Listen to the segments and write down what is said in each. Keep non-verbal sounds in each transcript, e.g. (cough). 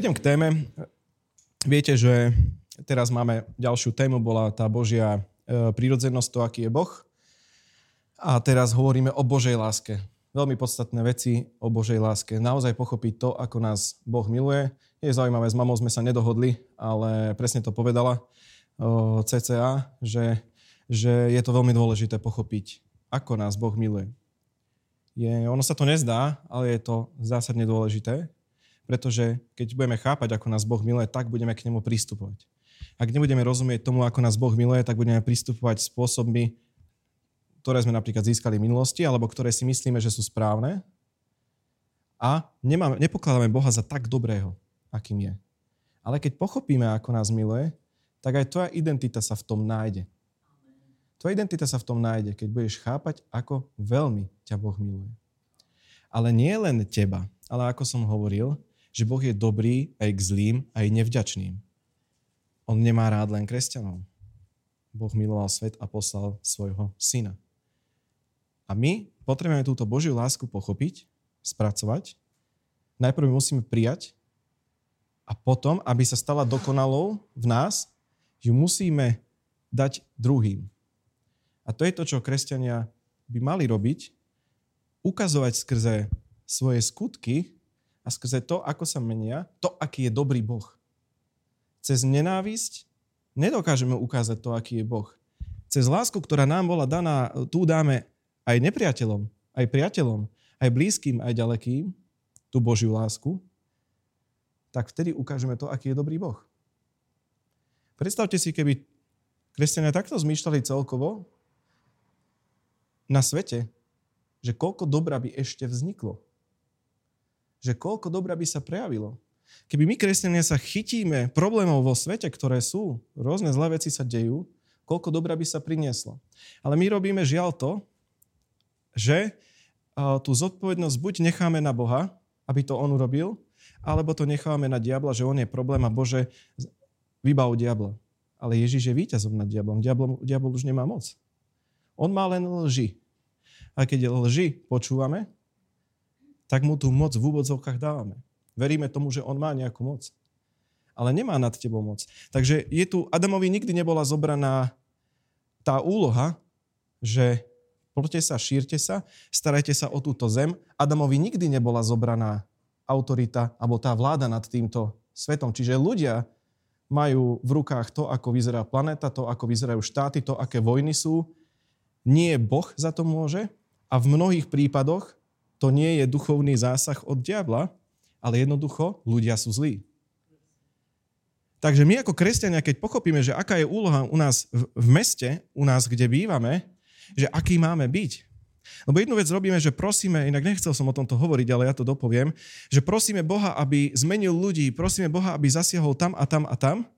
idem k téme. Viete, že teraz máme ďalšiu tému, bola tá Božia e, prírodzenosť, to, aký je Boh. A teraz hovoríme o Božej láske. Veľmi podstatné veci o Božej láske. Naozaj pochopiť to, ako nás Boh miluje. Je zaujímavé, s mamou sme sa nedohodli, ale presne to povedala CCA, že, že je to veľmi dôležité pochopiť, ako nás Boh miluje. Je, ono sa to nezdá, ale je to zásadne dôležité pretože keď budeme chápať, ako nás Boh miluje, tak budeme k nemu pristupovať. Ak nebudeme rozumieť tomu, ako nás Boh miluje, tak budeme pristupovať spôsobmi, ktoré sme napríklad získali v minulosti, alebo ktoré si myslíme, že sú správne. A nemáme, nepokladáme Boha za tak dobrého, akým je. Ale keď pochopíme, ako nás miluje, tak aj tvoja identita sa v tom nájde. Tvoja identita sa v tom nájde, keď budeš chápať, ako veľmi ťa Boh miluje. Ale nie len teba, ale ako som hovoril, že Boh je dobrý aj k zlým, aj nevďačným. On nemá rád len kresťanov. Boh miloval svet a poslal svojho syna. A my potrebujeme túto Božiu lásku pochopiť, spracovať. Najprv musíme prijať a potom, aby sa stala dokonalou v nás, ju musíme dať druhým. A to je to, čo kresťania by mali robiť, ukazovať skrze svoje skutky a skrze to, ako sa menia, to, aký je dobrý Boh. Cez nenávisť nedokážeme ukázať to, aký je Boh. Cez lásku, ktorá nám bola daná, tu dáme aj nepriateľom, aj priateľom, aj blízkym, aj ďalekým, tú Božiu lásku, tak vtedy ukážeme to, aký je dobrý Boh. Predstavte si, keby kresťania takto zmýšľali celkovo na svete, že koľko dobra by ešte vzniklo že koľko dobra by sa prejavilo. Keby my, kresťania, sa chytíme problémov vo svete, ktoré sú, rôzne zlé veci sa dejú, koľko dobra by sa prinieslo. Ale my robíme žiaľ to, že tú zodpovednosť buď necháme na Boha, aby to On urobil, alebo to necháme na diabla, že On je problém a Bože, vybav diabla. Ale Ježiš je víťazom nad diablom. Diabol, diabol už nemá moc. On má len lži. A keď lži počúvame, tak mu tú moc v úvodzovkách dávame. Veríme tomu, že on má nejakú moc. Ale nemá nad tebou moc. Takže je tu, Adamovi nikdy nebola zobraná tá úloha, že poďte sa, šírte sa, starajte sa o túto zem. Adamovi nikdy nebola zobraná autorita alebo tá vláda nad týmto svetom. Čiže ľudia majú v rukách to, ako vyzerá planéta, to, ako vyzerajú štáty, to, aké vojny sú. Nie Boh za to môže a v mnohých prípadoch to nie je duchovný zásah od diabla, ale jednoducho ľudia sú zlí. Takže my ako kresťania, keď pochopíme, že aká je úloha u nás v meste, u nás, kde bývame, že aký máme byť. Lebo jednu vec robíme, že prosíme, inak nechcel som o tomto hovoriť, ale ja to dopoviem, že prosíme Boha, aby zmenil ľudí, prosíme Boha, aby zasiahol tam a tam a tam,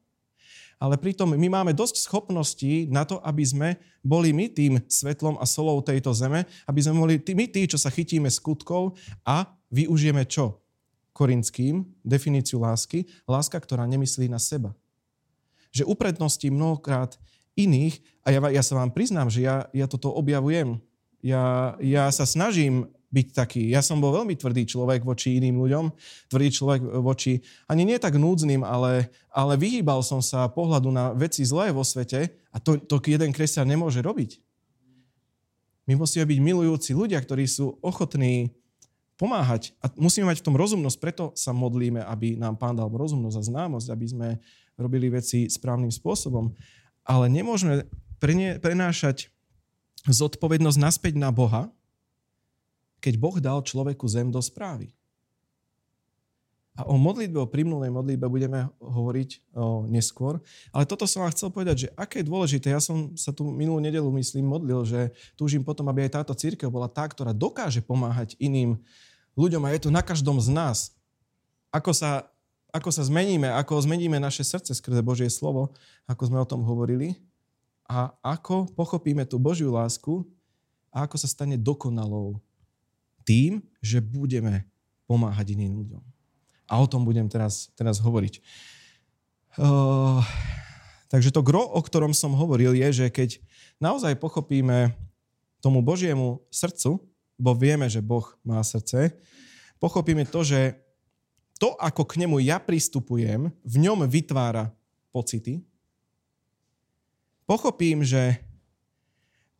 ale pritom my máme dosť schopností na to, aby sme boli my tým svetlom a solou tejto zeme, aby sme boli my tí, čo sa chytíme skutkov a využijeme čo? Korinským, definíciu lásky, láska, ktorá nemyslí na seba. Že upredností mnohokrát iných, a ja, ja sa vám priznám, že ja, ja toto objavujem. Ja, ja sa snažím byť taký. Ja som bol veľmi tvrdý človek voči iným ľuďom, tvrdý človek voči, ani nie tak núdznym, ale, ale vyhýbal som sa pohľadu na veci zlé vo svete a to, to jeden kresťan nemôže robiť. My musíme byť milujúci ľudia, ktorí sú ochotní pomáhať a musíme mať v tom rozumnosť, preto sa modlíme, aby nám Pán dal rozumnosť a známosť, aby sme robili veci správnym spôsobom. Ale nemôžeme prenášať zodpovednosť naspäť na Boha, keď Boh dal človeku zem do správy. A o modlitbe, o primnulej modlitbe budeme hovoriť o, neskôr. Ale toto som vám chcel povedať, že aké je dôležité. Ja som sa tu minulú nedelu, myslím, modlil, že túžim potom, aby aj táto církev bola tá, ktorá dokáže pomáhať iným ľuďom. A je to na každom z nás. Ako sa, ako sa zmeníme, ako zmeníme naše srdce skrze Božie slovo, ako sme o tom hovorili. A ako pochopíme tú Božiu lásku a ako sa stane dokonalou tým, že budeme pomáhať iným ľuďom. A o tom budem teraz, teraz hovoriť. Uh, takže to gro, o ktorom som hovoril, je, že keď naozaj pochopíme tomu Božiemu srdcu, bo vieme, že Boh má srdce, pochopíme to, že to, ako k nemu ja pristupujem, v ňom vytvára pocity. Pochopím, že,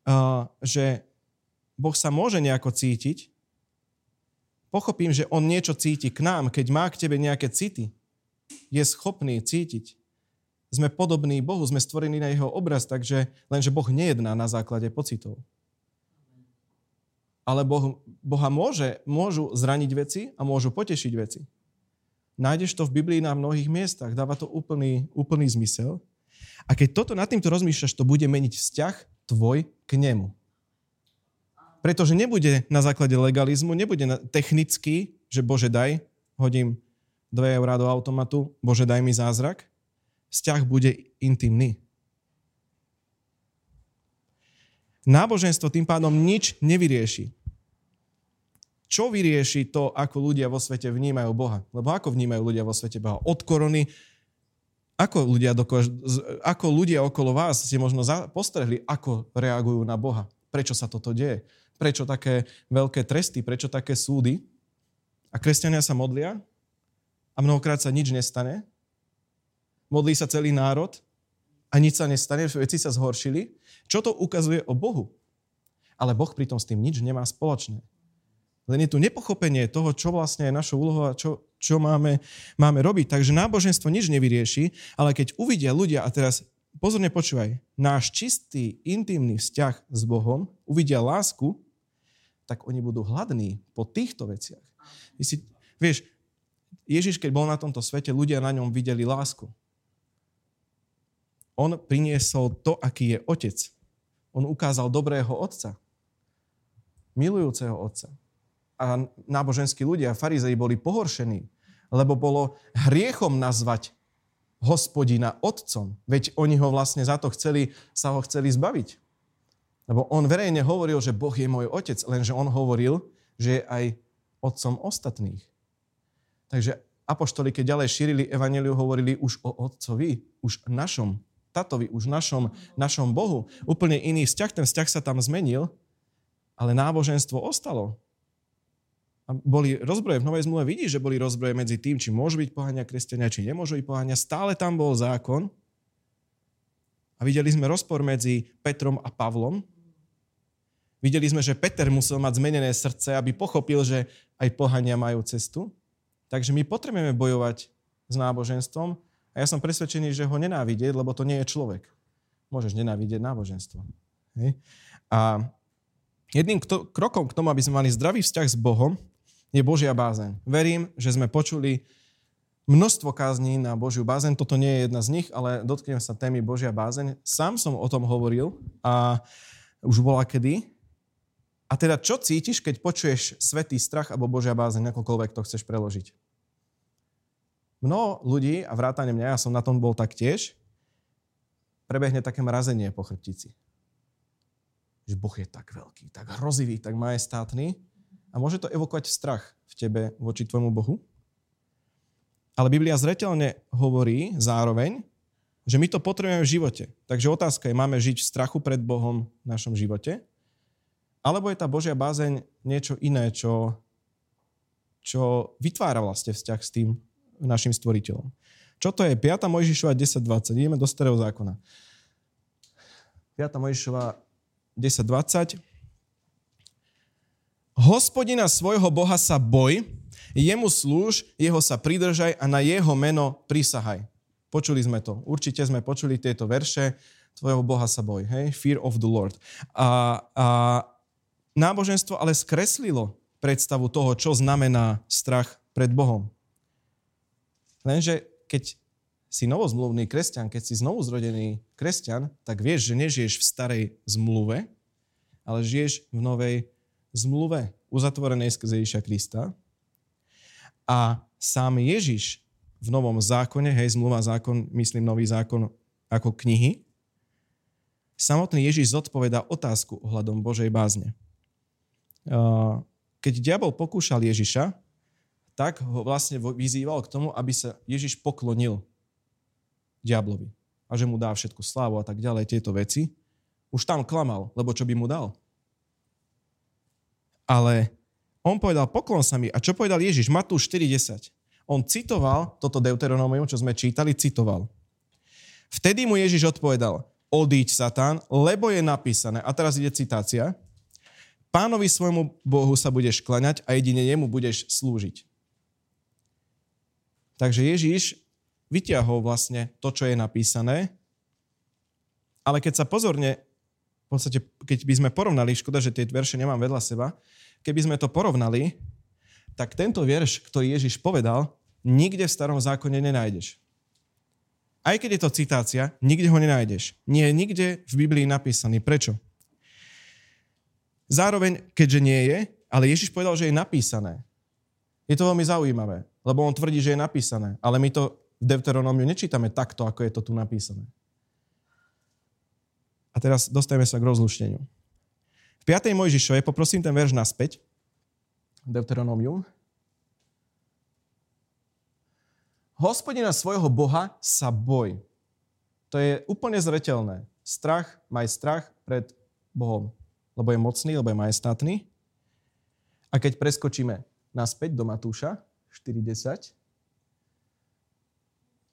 uh, že Boh sa môže nejako cítiť. Pochopím, že On niečo cíti k nám, keď má k tebe nejaké city. Je schopný cítiť. Sme podobní Bohu, sme stvorení na Jeho obraz, takže lenže Boh nejedná na základe pocitov ale boh, Boha môže, môžu zraniť veci a môžu potešiť veci. Nájdeš to v Biblii na mnohých miestach, dáva to úplný, úplný zmysel. A keď toto nad týmto rozmýšľaš, to bude meniť vzťah tvoj k nemu. Pretože nebude na základe legalizmu, nebude na, technicky, že Bože daj, hodím 2 eurá do automatu, Bože daj mi zázrak. Vzťah bude intimný. Náboženstvo tým pádom nič nevyrieši. Čo vyrieši to, ako ľudia vo svete vnímajú Boha? Lebo ako vnímajú ľudia vo svete Boha? Od korony, ako ľudia, dokož, ako ľudia okolo vás ste možno postrehli, ako reagujú na Boha? Prečo sa toto deje? Prečo také veľké tresty? Prečo také súdy? A kresťania sa modlia a mnohokrát sa nič nestane. Modlí sa celý národ a nič sa nestane, veci sa zhoršili. Čo to ukazuje o Bohu? Ale Boh pritom s tým nič nemá spoločné. Len je tu nepochopenie toho, čo vlastne je našou úlohou a čo, čo máme, máme robiť. Takže náboženstvo nič nevyrieši, ale keď uvidia ľudia, a teraz pozorne počúvaj, náš čistý, intimný vzťah s Bohom, uvidia lásku, tak oni budú hladní po týchto veciach. si, vieš, Ježiš, keď bol na tomto svete, ľudia na ňom videli lásku. On priniesol to, aký je otec. On ukázal dobrého otca. Milujúceho otca. A náboženskí ľudia, farizei, boli pohoršení, lebo bolo hriechom nazvať hospodina otcom. Veď oni ho vlastne za to chceli, sa ho chceli zbaviť. Lebo on verejne hovoril, že Boh je môj otec, lenže on hovoril, že je aj otcom ostatných. Takže apoštoli, keď ďalej šírili evaneliu, hovorili už o otcovi, už našom tatovi, už našom, našom Bohu. Úplne iný vzťah, ten vzťah sa tam zmenil, ale náboženstvo ostalo. A boli rozbroje, v Novej zmluve vidíš, že boli rozbroje medzi tým, či môžu byť pohania kresťania, či nemôžu byť pohania. Stále tam bol zákon. A videli sme rozpor medzi Petrom a Pavlom. Videli sme, že Peter musel mať zmenené srdce, aby pochopil, že aj pohania majú cestu. Takže my potrebujeme bojovať s náboženstvom, a ja som presvedčený, že ho nenávidieť, lebo to nie je človek. Môžeš nenávidieť náboženstvo. Hej? A jedným kto, krokom k tomu, aby sme mali zdravý vzťah s Bohom, je Božia bázeň. Verím, že sme počuli množstvo kázní na Božiu bázeň. Toto nie je jedna z nich, ale dotknem sa témy Božia bázeň. Sám som o tom hovoril a už bola kedy. A teda čo cítiš, keď počuješ svetý strach alebo Božia bázeň, akokoľvek to chceš preložiť? Mnoho ľudí, a vrátane mňa, ja som na tom bol taktiež, prebehne také mrazenie po chrbtici. Že Boh je tak veľký, tak hrozivý, tak majestátny a môže to evokovať strach v tebe voči tvojmu Bohu. Ale Biblia zretelne hovorí zároveň, že my to potrebujeme v živote. Takže otázka je, máme žiť v strachu pred Bohom v našom živote? Alebo je tá Božia bázeň niečo iné, čo, čo vytvára vlastne vzťah s tým našim stvoriteľom. Čo to je? 5. Mojžišova 10.20. Ideme do starého zákona. 5. Mojžišova 10.20. Hospodina svojho Boha sa boj, jemu slúž, jeho sa pridržaj a na jeho meno prisahaj. Počuli sme to. Určite sme počuli tieto verše. Tvojho Boha sa boj. Hej? Fear of the Lord. A, a náboženstvo ale skreslilo predstavu toho, čo znamená strach pred Bohom. Lenže keď si novozmluvný kresťan, keď si znovu zrodený kresťan, tak vieš, že nežiješ v starej zmluve, ale žiješ v novej zmluve, uzatvorenej skrze Ježiša Krista. A sám Ježiš v novom zákone, hej, zmluva, zákon, myslím nový zákon ako knihy, samotný Ježiš zodpoveda otázku ohľadom Božej bázne. Keď diabol pokúšal Ježiša, tak ho vlastne vyzýval k tomu, aby sa Ježiš poklonil diablovi a že mu dá všetku slávu a tak ďalej, tieto veci. Už tam klamal, lebo čo by mu dal? Ale on povedal, poklon sa mi. A čo povedal Ježiš? Matúš 4.10. On citoval toto Deuteronomium, čo sme čítali, citoval. Vtedy mu Ježiš odpovedal, odíď Satan, lebo je napísané, a teraz ide citácia, pánovi svojmu Bohu sa budeš klaňať a jedine jemu budeš slúžiť. Takže Ježiš vyťahol vlastne to, čo je napísané, ale keď sa pozorne, v podstate, keď by sme porovnali, škoda, že tie verše nemám vedľa seba, keby sme to porovnali, tak tento verš, ktorý Ježiš povedal, nikde v starom zákone nenájdeš. Aj keď je to citácia, nikde ho nenájdeš. Nie je nikde v Biblii napísaný. Prečo? Zároveň, keďže nie je, ale Ježiš povedal, že je napísané. Je to veľmi zaujímavé, lebo on tvrdí, že je napísané. Ale my to v Deuteronómiu nečítame takto, ako je to tu napísané. A teraz dostajeme sa k rozlušteniu. V 5. Mojžišove, poprosím ten verš naspäť, Deuteronómium, hospodina svojho Boha sa boj. To je úplne zretelné. Strach, maj strach pred Bohom. Lebo je mocný, lebo je majestátny. A keď preskočíme naspäť do Matúša 4.10,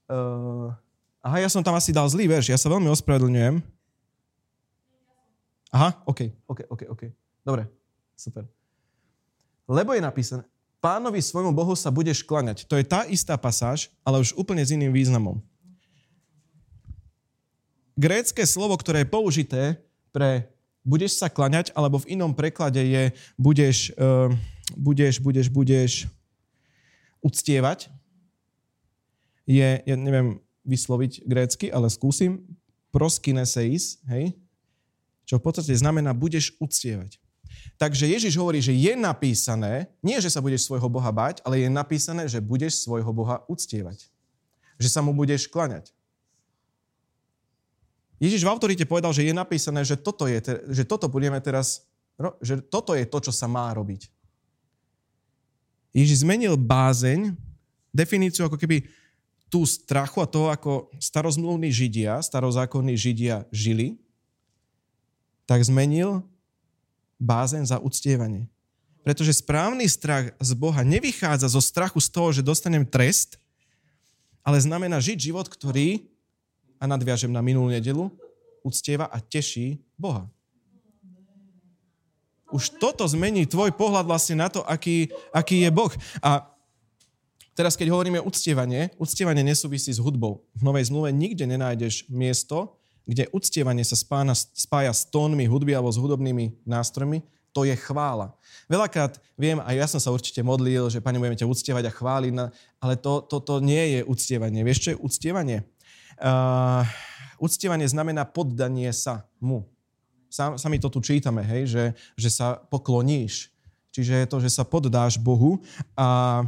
uh, aha, ja som tam asi dal zlý verš, ja sa veľmi ospravedlňujem. Aha, OK, OK, OK, OK. Dobre, super. Lebo je napísané, pánovi svojmu Bohu sa budeš klaňať. To je tá istá pasáž, ale už úplne s iným významom. Grécké slovo, ktoré je použité pre budeš sa klaňať, alebo v inom preklade je budeš, uh, budeš, budeš, budeš uctievať, je, ja neviem vysloviť grécky, ale skúsim, proskineseis, hej, čo v podstate znamená budeš uctievať. Takže Ježiš hovorí, že je napísané, nie že sa budeš svojho Boha bať, ale je napísané, že budeš svojho Boha uctievať. Že sa mu budeš klaňať. Ježiš v autorite povedal, že je napísané, že toto, je, že toto budeme teraz, že toto je to, čo sa má robiť. Ježiš zmenil bázeň, definíciu ako keby tú strachu a toho, ako starozmluvní židia, starozákonní židia žili, tak zmenil bázen za uctievanie. Pretože správny strach z Boha nevychádza zo strachu z toho, že dostanem trest, ale znamená žiť život, ktorý, a nadviažem na minulú nedelu, uctieva a teší Boha. Už toto zmení tvoj pohľad vlastne na to, aký, aký je Boh. A teraz, keď hovoríme uctievanie, uctievanie nesúvisí s hudbou. V Novej zmluve nikde nenájdeš miesto, kde uctievanie sa spája, spája s tónmi hudby alebo s hudobnými nástrojmi, to je chvála. Veľakrát viem, a ja som sa určite modlil, že Pane, budeme ťa uctievať a chváliť, ale to, to, to nie je uctievanie. Vieš, čo je uctievanie? Uh, uctievanie znamená poddanie sa mu. Sam, sami to tu čítame, hej, že, že sa pokloníš. Čiže je to, že sa poddáš Bohu a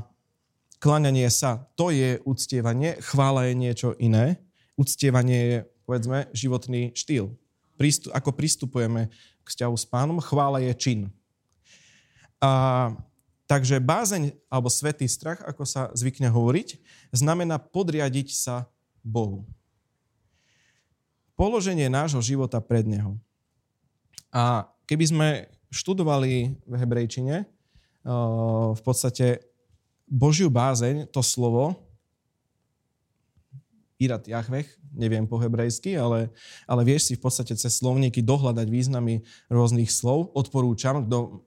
klaňanie sa, to je uctievanie, chvála je niečo iné. Uctievanie je povedzme, životný štýl. Prístup, ako pristupujeme k vzťahu s pánom, chvála je čin. A, takže bázeň alebo svetý strach, ako sa zvykne hovoriť, znamená podriadiť sa Bohu. Položenie nášho života pred Neho. A keby sme študovali v hebrejčine, v podstate Božiu bázeň, to slovo, Irat Jahvech, neviem po hebrejsky, ale, ale vieš si v podstate cez slovníky dohľadať významy rôznych slov. Odporúčam, kto...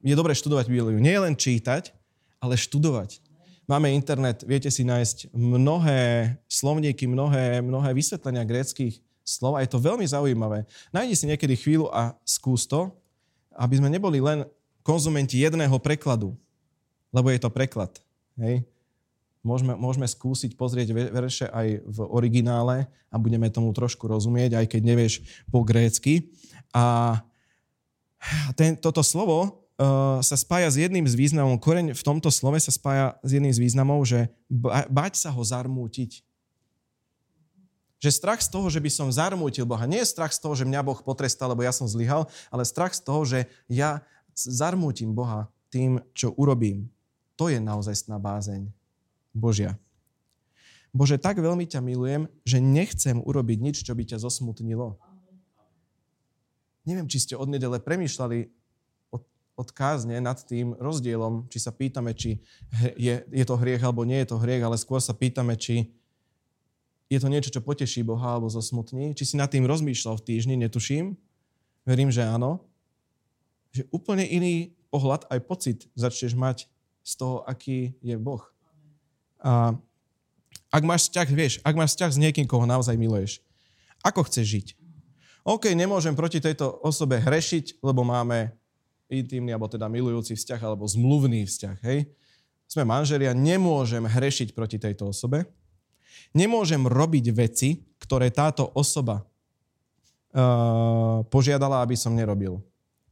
je dobre študovať Bibliu. Nie len čítať, ale študovať. Máme internet, viete si nájsť mnohé slovníky, mnohé, mnohé vysvetlenia gréckých slov a je to veľmi zaujímavé. Nájdi si niekedy chvíľu a skús to, aby sme neboli len konzumenti jedného prekladu, lebo je to preklad. Hej? Môžeme, môžeme skúsiť pozrieť verše aj v originále a budeme tomu trošku rozumieť, aj keď nevieš po grécky. A ten, toto slovo uh, sa spája s jedným z významov, koreň v tomto slove sa spája s jedným z významov, že bať sa ho zarmútiť. Že strach z toho, že by som zarmútil Boha, nie je strach z toho, že mňa Boh potrestal, lebo ja som zlyhal, ale strach z toho, že ja zarmútim Boha tým, čo urobím. To je naozaj bázeň. Božia. Bože, tak veľmi ťa milujem, že nechcem urobiť nič, čo by ťa zosmutnilo. Neviem, či ste od nedele premýšľali o, od kázne nad tým rozdielom, či sa pýtame, či je, je to hriech alebo nie je to hriech, ale skôr sa pýtame, či je to niečo, čo poteší Boha alebo zosmutní. Či si nad tým rozmýšľal v týždni, netuším. Verím, že áno. Že úplne iný pohľad aj pocit začneš mať z toho, aký je Boh. A ak máš vzťah, vieš, ak máš vzťah s niekým, koho naozaj miluješ, ako chceš žiť? OK, nemôžem proti tejto osobe hrešiť, lebo máme intimný, alebo teda milujúci vzťah, alebo zmluvný vzťah, hej? Sme manželia, nemôžem hrešiť proti tejto osobe. Nemôžem robiť veci, ktoré táto osoba uh, požiadala, aby som nerobil.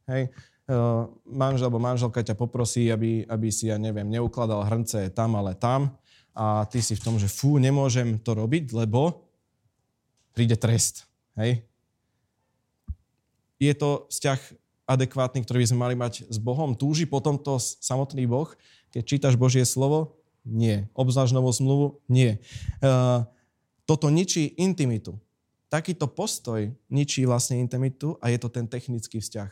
Hej? Uh, manžel alebo manželka ťa poprosí, aby, aby si, ja neviem, neukladal hrnce tam, ale tam a ty si v tom, že fú, nemôžem to robiť, lebo príde trest. Hej? Je to vzťah adekvátny, ktorý by sme mali mať s Bohom? Túži potom to samotný Boh? Keď čítaš Božie slovo? Nie. Obzvlášť novú zmluvu? Nie. Uh, toto ničí intimitu. Takýto postoj ničí vlastne intimitu a je to ten technický vzťah.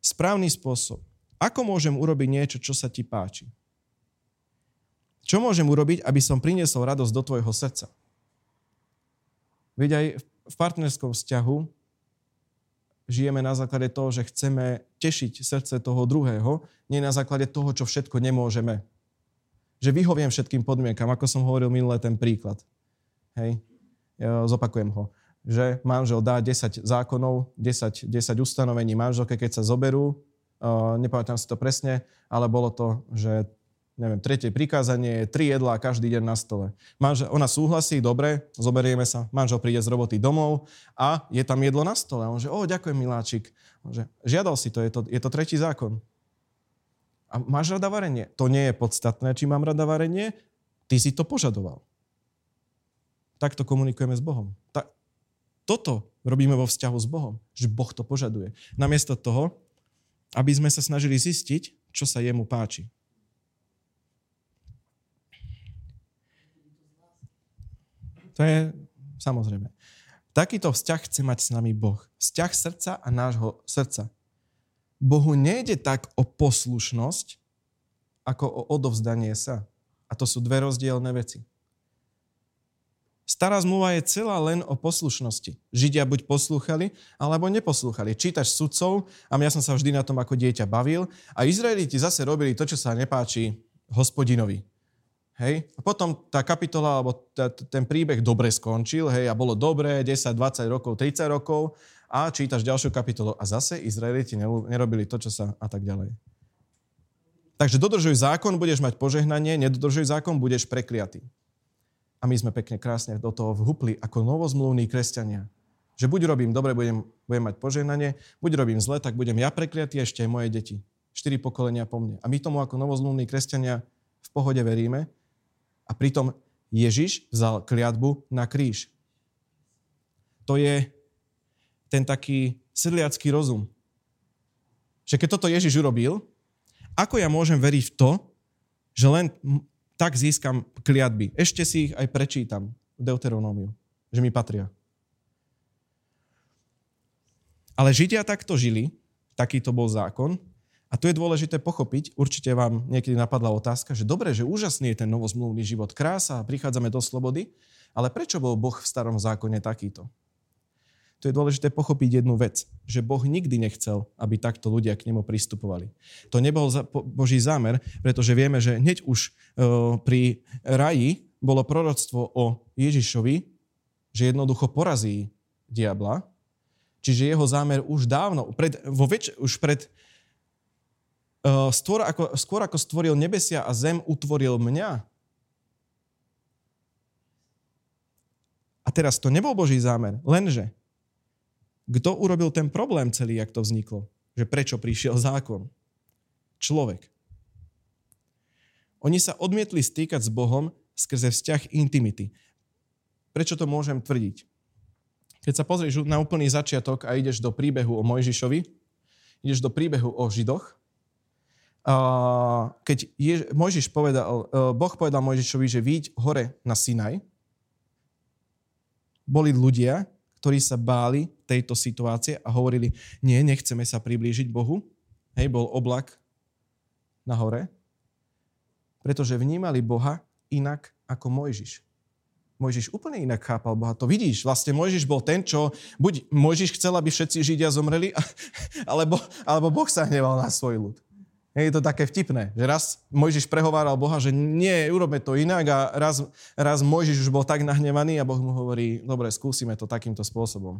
Správny spôsob. Ako môžem urobiť niečo, čo sa ti páči? Čo môžem urobiť, aby som priniesol radosť do tvojho srdca? Veď aj v partnerskom vzťahu žijeme na základe toho, že chceme tešiť srdce toho druhého, nie na základe toho, čo všetko nemôžeme. Že vyhoviem všetkým podmienkam, ako som hovoril minulé ten príklad. Hej, ja zopakujem ho. Že manžel dá 10 zákonov, 10, 10 ustanovení manželke, keď sa zoberú, nepamätám si to presne, ale bolo to, že neviem, tretie prikázanie tri jedlá každý deň na stole. Manžel, ona súhlasí, dobre, zoberieme sa, manžel príde z roboty domov a je tam jedlo na stole. A on že, o, ďakujem, miláčik. On že, žiadal si to, je to, je to tretí zákon. A máš rada varenie? To nie je podstatné, či mám rada varenie, ty si to požadoval. Takto komunikujeme s Bohom. Ta, toto robíme vo vzťahu s Bohom, že Boh to požaduje. Namiesto toho, aby sme sa snažili zistiť, čo sa jemu páči. To je samozrejme. Takýto vzťah chce mať s nami Boh. Vzťah srdca a nášho srdca. Bohu nejde tak o poslušnosť, ako o odovzdanie sa. A to sú dve rozdielne veci. Stará zmluva je celá len o poslušnosti. Židia buď poslúchali, alebo neposlúchali. Čítaš sudcov a ja som sa vždy na tom ako dieťa bavil a Izraeliti zase robili to, čo sa nepáči hospodinovi. Hej? A potom tá kapitola, alebo ten príbeh dobre skončil, hej, a bolo dobré 10, 20 rokov, 30 rokov a čítaš ďalšiu kapitolu a zase Izraeliti nerobili to, čo sa a tak ďalej. Takže dodržuj zákon, budeš mať požehnanie, nedodržuj zákon, budeš prekliatý. A my sme pekne krásne do toho vhupli ako novozmluvní kresťania. Že buď robím dobre, budem, budem mať požehnanie, buď robím zle, tak budem ja prekliatý ešte aj moje deti. Štyri pokolenia po mne. A my tomu ako novozmluvní kresťania v pohode veríme, a pritom Ježiš vzal kliatbu na kríž. To je ten taký sedliacký rozum. Že keď toto Ježiš urobil, ako ja môžem veriť v to, že len tak získam kliatby. Ešte si ich aj prečítam v Deuteronómiu, že mi patria. Ale Židia takto žili, takýto bol zákon a tu je dôležité pochopiť, určite vám niekedy napadla otázka, že dobre, že úžasný je ten novozmluvný život, krása, prichádzame do slobody, ale prečo bol Boh v starom zákone takýto? Tu je dôležité pochopiť jednu vec, že Boh nikdy nechcel, aby takto ľudia k nemu pristupovali. To nebol Boží zámer, pretože vieme, že hneď už e, pri raji bolo proroctvo o Ježišovi, že jednoducho porazí diabla, čiže jeho zámer už dávno, pred, vo väč, už pred skôr, ako, skôr ako stvoril nebesia a zem, utvoril mňa. A teraz to nebol Boží zámer, lenže kto urobil ten problém celý, jak to vzniklo? Že prečo prišiel zákon? Človek. Oni sa odmietli stýkať s Bohom skrze vzťah intimity. Prečo to môžem tvrdiť? Keď sa pozrieš na úplný začiatok a ideš do príbehu o Mojžišovi, ideš do príbehu o Židoch, keď Jež, Mojžiš povedal, e, Boh povedal Mojžišovi, že výď hore na Sinaj, boli ľudia, ktorí sa báli tejto situácie a hovorili, nie, nechceme sa priblížiť Bohu. hej, bol oblak na hore, pretože vnímali Boha inak ako Mojžiš. Mojžiš úplne inak chápal Boha. To vidíš, vlastne Mojžiš bol ten, čo buď Mojžiš chcel, aby všetci Židia zomreli, (laughs) alebo, alebo Boh sa hneval na svoj ľud. Je to také vtipné, že raz Mojžiš prehováral Boha, že nie, urobme to inak a raz, raz Mojžiš už bol tak nahnevaný a Boh mu hovorí, dobre, skúsime to takýmto spôsobom.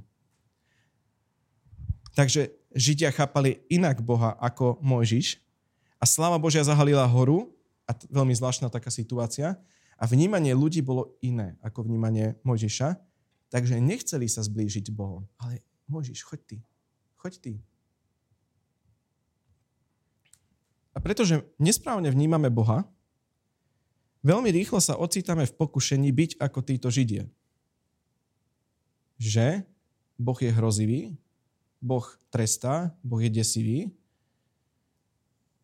Takže Židia chápali inak Boha ako Mojžiš a sláva Božia zahalila horu a t- veľmi zvláštna taká situácia a vnímanie ľudí bolo iné ako vnímanie Mojžiša, takže nechceli sa zblížiť Bohom. Ale Mojžiš, choď ty, choď ty. A pretože nesprávne vnímame Boha, veľmi rýchlo sa ocítame v pokušení byť ako títo Židia. Že Boh je hrozivý, Boh trestá, Boh je desivý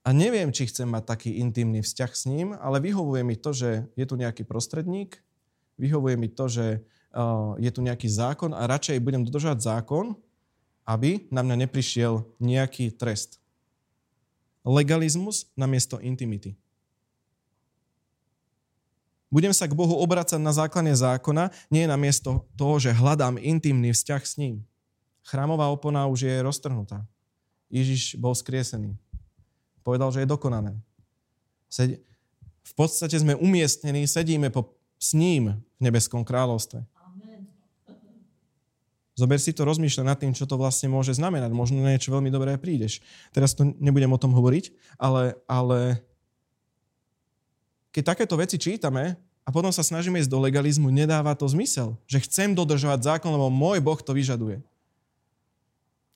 a neviem, či chcem mať taký intimný vzťah s ním, ale vyhovuje mi to, že je tu nejaký prostredník, vyhovuje mi to, že uh, je tu nejaký zákon a radšej budem dodržať zákon, aby na mňa neprišiel nejaký trest. Legalizmus namiesto intimity. Budem sa k Bohu obracať na základe zákona, nie namiesto toho, že hľadám intimný vzťah s ním. Chrámová opona už je roztrhnutá. Ježiš bol skriesený. Povedal, že je dokonané. V podstate sme umiestnení, sedíme po, s ním v nebeskom kráľovstve. Zober si to, rozmýšľa nad tým, čo to vlastne môže znamenať. Možno niečo veľmi dobré prídeš. Teraz to nebudem o tom hovoriť, ale, ale keď takéto veci čítame a potom sa snažíme ísť do legalizmu, nedáva to zmysel. Že chcem dodržovať zákon, lebo môj Boh to vyžaduje.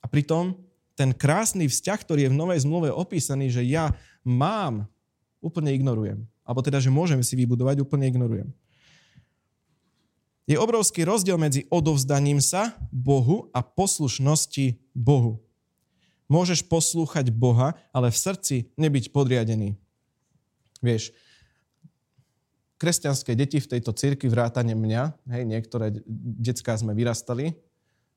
A pritom ten krásny vzťah, ktorý je v Novej zmluve opísaný, že ja mám, úplne ignorujem. Alebo teda, že môžem si vybudovať, úplne ignorujem. Je obrovský rozdiel medzi odovzdaním sa Bohu a poslušnosti Bohu. Môžeš poslúchať Boha, ale v srdci nebyť podriadený. Vieš, kresťanské deti v tejto cirkvi vrátane mňa, hej, niektoré detská sme vyrastali,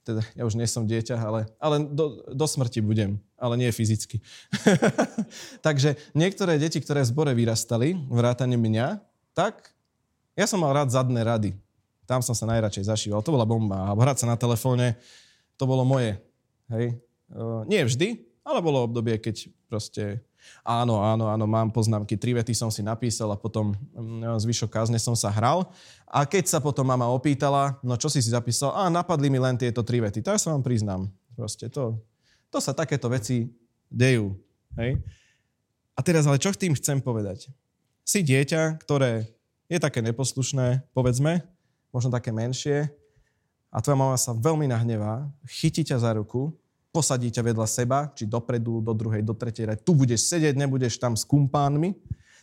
teda ja už nie som dieťa, ale, ale do, do smrti budem, ale nie fyzicky. (laughs) Takže niektoré deti, ktoré v zbore vyrastali, vrátane mňa, tak ja som mal rád zadné rady. Tam som sa najradšej zašíval. To bola bomba. A hrať sa na telefóne, to bolo moje. Hej. Nie vždy, ale bolo obdobie, keď proste Áno, áno, áno, mám poznámky. Tri vety som si napísal a potom mm, zvyšok kázne som sa hral. A keď sa potom mama opýtala, no čo si si zapísal? A napadli mi len tieto tri vety. To ja sa vám priznám. Proste to, to sa takéto veci dejú. Hej? A teraz ale čo tým chcem povedať? Si dieťa, ktoré je také neposlušné, povedzme, možno také menšie, a tvoja mama sa veľmi nahnevá, chytí ťa za ruku posadí ťa vedľa seba, či dopredu, do druhej, do tretej rady. Tu budeš sedieť, nebudeš tam s kumpánmi,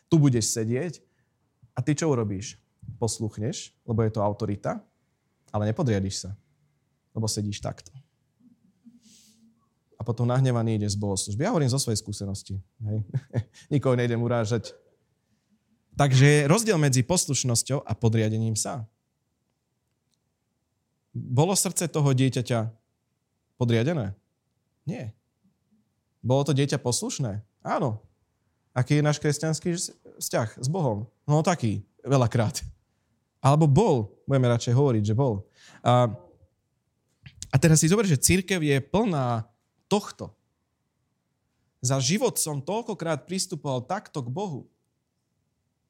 tu budeš sedieť. A ty čo urobíš? Posluchneš, lebo je to autorita, ale nepodriadiš sa, lebo sedíš takto. A potom nahnevaný ide z bohoslužby. Ja hovorím zo svojej skúsenosti. Hej? (laughs) Nikoho nejdem urážať. Takže rozdiel medzi poslušnosťou a podriadením sa. Bolo srdce toho dieťaťa podriadené? Nie. Bolo to dieťa poslušné? Áno. Aký je náš kresťanský vzťah s Bohom? No taký, veľakrát. Alebo bol, budeme radšej hovoriť, že bol. A, a teraz si zober, že církev je plná tohto. Za život som toľkokrát pristupoval takto k Bohu.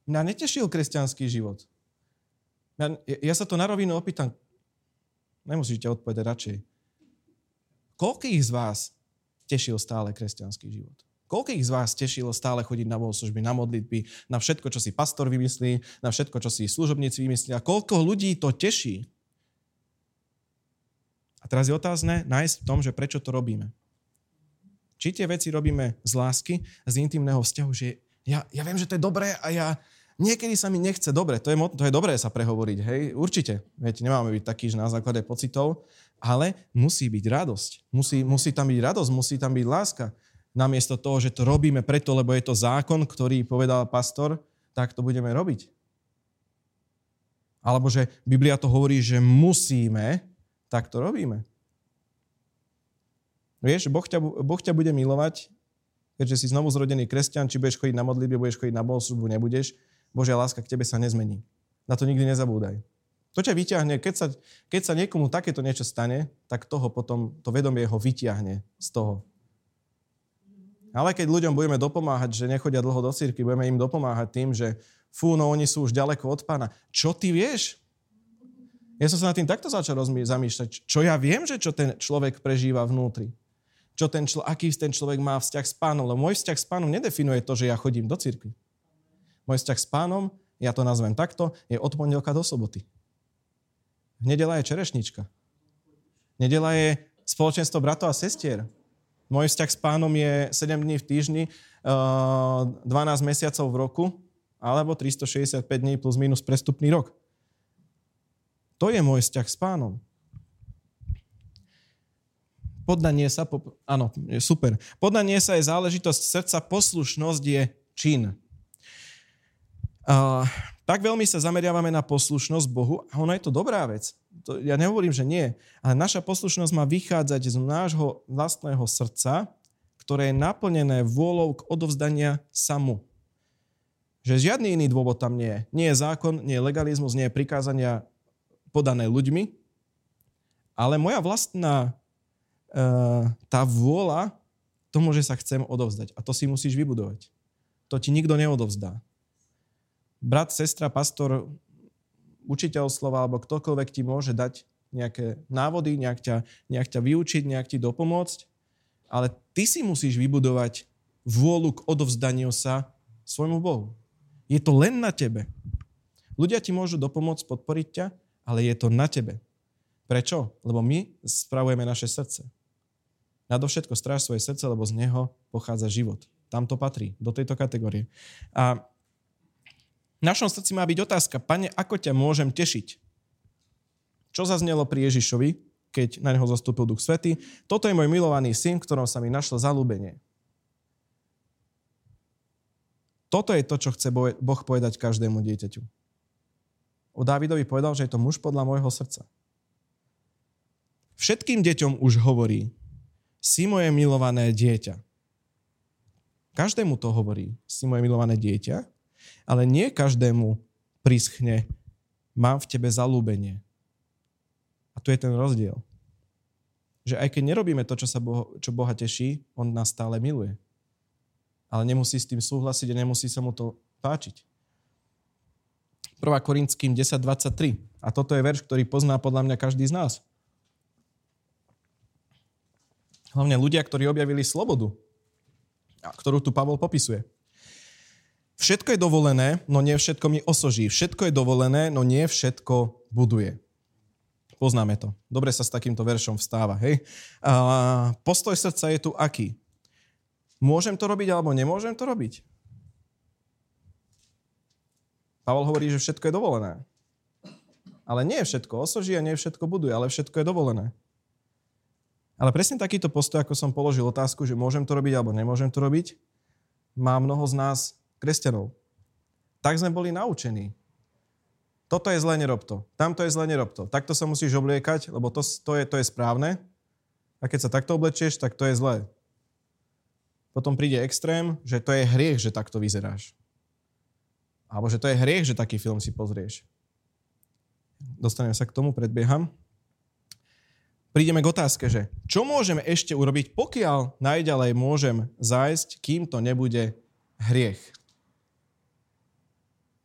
Mňa netešil kresťanský život. Ja, ja sa to na rovinu opýtam. Nemusíte odpovedať radšej. Koľkých z vás tešil stále kresťanský život? Koľkých z vás tešilo stále chodiť na bohoslužby, na modlitby, na všetko, čo si pastor vymyslí, na všetko, čo si služobníci? A koľko ľudí to teší? A teraz je otázne nájsť v tom, že prečo to robíme. Či tie veci robíme z lásky, z intimného vzťahu, že ja, ja viem, že to je dobré a ja, niekedy sa mi nechce dobre. To je, to je dobré sa prehovoriť, hej, určite. Veď nemáme byť takí, že na základe pocitov, ale musí byť radosť. Musí, musí tam byť radosť, musí tam byť láska. Namiesto toho, že to robíme preto, lebo je to zákon, ktorý povedal pastor, tak to budeme robiť. Alebo že Biblia to hovorí, že musíme, tak to robíme. Vieš, Boh ťa, boh ťa bude milovať keďže si znovu zrodený kresťan, či budeš chodiť na modlitbe, budeš chodiť na bohoslužbu, nebudeš, Božia láska k tebe sa nezmení. Na to nikdy nezabúdaj. To ťa vyťahne, keď sa, keď sa niekomu takéto niečo stane, tak toho potom, to vedomie ho vyťahne z toho. Ale keď ľuďom budeme dopomáhať, že nechodia dlho do cirky, budeme im dopomáhať tým, že fú, no oni sú už ďaleko od pána. Čo ty vieš? Ja som sa nad tým takto začal rozmý- zamýšľať. Čo ja viem, že čo ten človek prežíva vnútri? Čo ten člo- aký ten človek má vzťah s pánom? Lebo môj vzťah s pánom nedefinuje to, že ja chodím do cirkvi. Môj vzťah s pánom, ja to nazvem takto, je od pondelka do soboty. Nedela je čerešnička. Nedela je spoločenstvo bratov a sestier. Môj vzťah s pánom je 7 dní v týždni, 12 eh, mesiacov v roku, alebo 365 dní plus minus prestupný rok. To je môj vzťah s pánom. Poddanie sa, po, áno, super. Poddanie sa je záležitosť srdca, poslušnosť je čin. Tak veľmi sa zameriavame na poslušnosť Bohu a ono je to dobrá vec. To, ja nehovorím, že nie, ale naša poslušnosť má vychádzať z nášho vlastného srdca, ktoré je naplnené vôľou k odovzdania samu. Že žiadny iný dôvod tam nie je. Nie je zákon, nie je legalizmus, nie je prikázania podané ľuďmi, ale moja vlastná e, tá vôľa tomu, že sa chcem odovzdať. A to si musíš vybudovať. To ti nikto neodovzdá brat, sestra, pastor, učiteľ slova alebo ktokoľvek ti môže dať nejaké návody, nejak ťa, nejak ťa vyučiť, nejak ti dopomôcť, ale ty si musíš vybudovať vôľu k odovzdaniu sa svojmu Bohu. Je to len na tebe. Ľudia ti môžu dopomôcť, podporiť ťa, ale je to na tebe. Prečo? Lebo my spravujeme naše srdce. Nadovšetko stráž svoje srdce, lebo z neho pochádza život. Tam to patrí, do tejto kategórie. A v našom srdci má byť otázka, pane, ako ťa môžem tešiť? Čo zaznelo pri Ježišovi, keď na neho zastúpil Duch Svety? Toto je môj milovaný syn, ktorom sa mi našlo zalúbenie. Toto je to, čo chce Boh povedať každému dieťaťu. O Dávidovi povedal, že je to muž podľa môjho srdca. Všetkým deťom už hovorí, si moje milované dieťa. Každému to hovorí, si moje milované dieťa, ale nie každému prischne, mám v tebe zalúbenie. A tu je ten rozdiel. Že aj keď nerobíme to, čo, sa Boha, čo Boha teší, On nás stále miluje. Ale nemusí s tým súhlasiť a nemusí sa mu to páčiť. 1. Korinským 10.23. A toto je verš, ktorý pozná podľa mňa každý z nás. Hlavne ľudia, ktorí objavili slobodu, ktorú tu Pavol popisuje. Všetko je dovolené, no nie všetko mi osoží. Všetko je dovolené, no nie všetko buduje. Poznáme to. Dobre sa s takýmto veršom vstáva. Hej? A postoj srdca je tu aký? Môžem to robiť alebo nemôžem to robiť? Pavol hovorí, že všetko je dovolené. Ale nie všetko osoží a nie všetko buduje, ale všetko je dovolené. Ale presne takýto postoj, ako som položil otázku, že môžem to robiť alebo nemôžem to robiť, má mnoho z nás kresťanov. Tak sme boli naučení. Toto je zle, nerob to. Tamto je zle, nerob to. Takto sa musíš obliekať, lebo to, to, je, to je správne. A keď sa takto oblečieš, tak to je zlé. Potom príde extrém, že to je hriech, že takto vyzeráš. Alebo že to je hriech, že taký film si pozrieš. Dostanem sa k tomu, predbieham. Prídeme k otázke, že čo môžeme ešte urobiť, pokiaľ najďalej môžem zájsť, kým to nebude hriech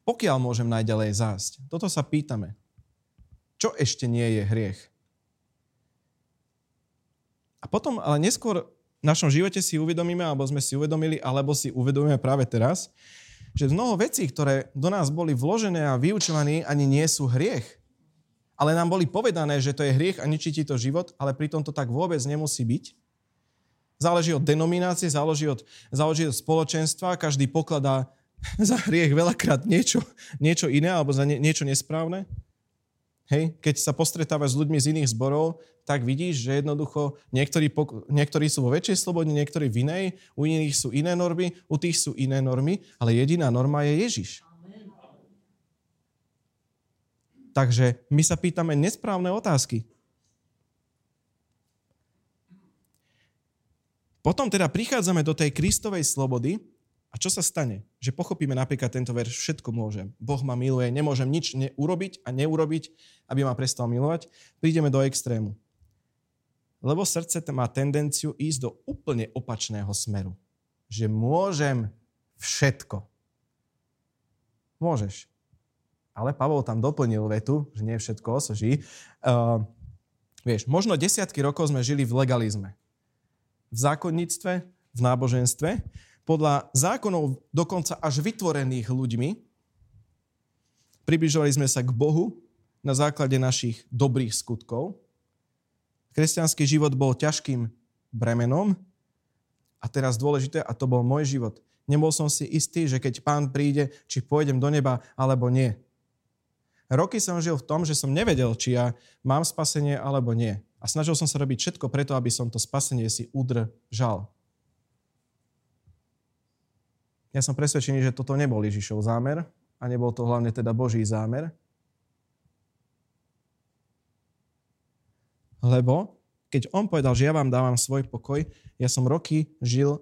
pokiaľ môžem najďalej zásť? Toto sa pýtame. Čo ešte nie je hriech? A potom, ale neskôr v našom živote si uvedomíme, alebo sme si uvedomili, alebo si uvedomíme práve teraz, že mnoho vecí, ktoré do nás boli vložené a vyučované, ani nie sú hriech. Ale nám boli povedané, že to je hriech a ničí ti to život, ale pritom to tak vôbec nemusí byť. Záleží od denominácie, záleží od, záleží od spoločenstva, každý pokladá (laughs) za hriech veľakrát niečo, niečo iné alebo za nie, niečo nesprávne. Hej, keď sa postretávaš s ľuďmi z iných zborov, tak vidíš, že jednoducho niektorí, niektorí sú vo väčšej slobode, niektorí v inej, u iných sú iné normy, u tých sú iné normy, ale jediná norma je Ježiš. Takže my sa pýtame nesprávne otázky. Potom teda prichádzame do tej Kristovej slobody a čo sa stane? Že pochopíme napríklad tento verš, všetko môžem. Boh ma miluje, nemôžem nič urobiť a neurobiť, aby ma prestal milovať. Prídeme do extrému. Lebo srdce má tendenciu ísť do úplne opačného smeru. Že môžem všetko. Môžeš. Ale Pavol tam doplnil vetu, že nie všetko osoží. Uh, vieš, možno desiatky rokov sme žili v legalizme v zákonníctve, v náboženstve, podľa zákonov dokonca až vytvorených ľuďmi. Približovali sme sa k Bohu na základe našich dobrých skutkov. Kresťanský život bol ťažkým bremenom a teraz dôležité, a to bol môj život. Nebol som si istý, že keď pán príde, či pôjdem do neba, alebo nie. Roky som žil v tom, že som nevedel, či ja mám spasenie, alebo nie. A snažil som sa robiť všetko preto, aby som to spasenie si udržal. Ja som presvedčený, že toto nebol Ježišov zámer a nebol to hlavne teda Boží zámer. Lebo keď on povedal, že ja vám dávam svoj pokoj, ja som roky žil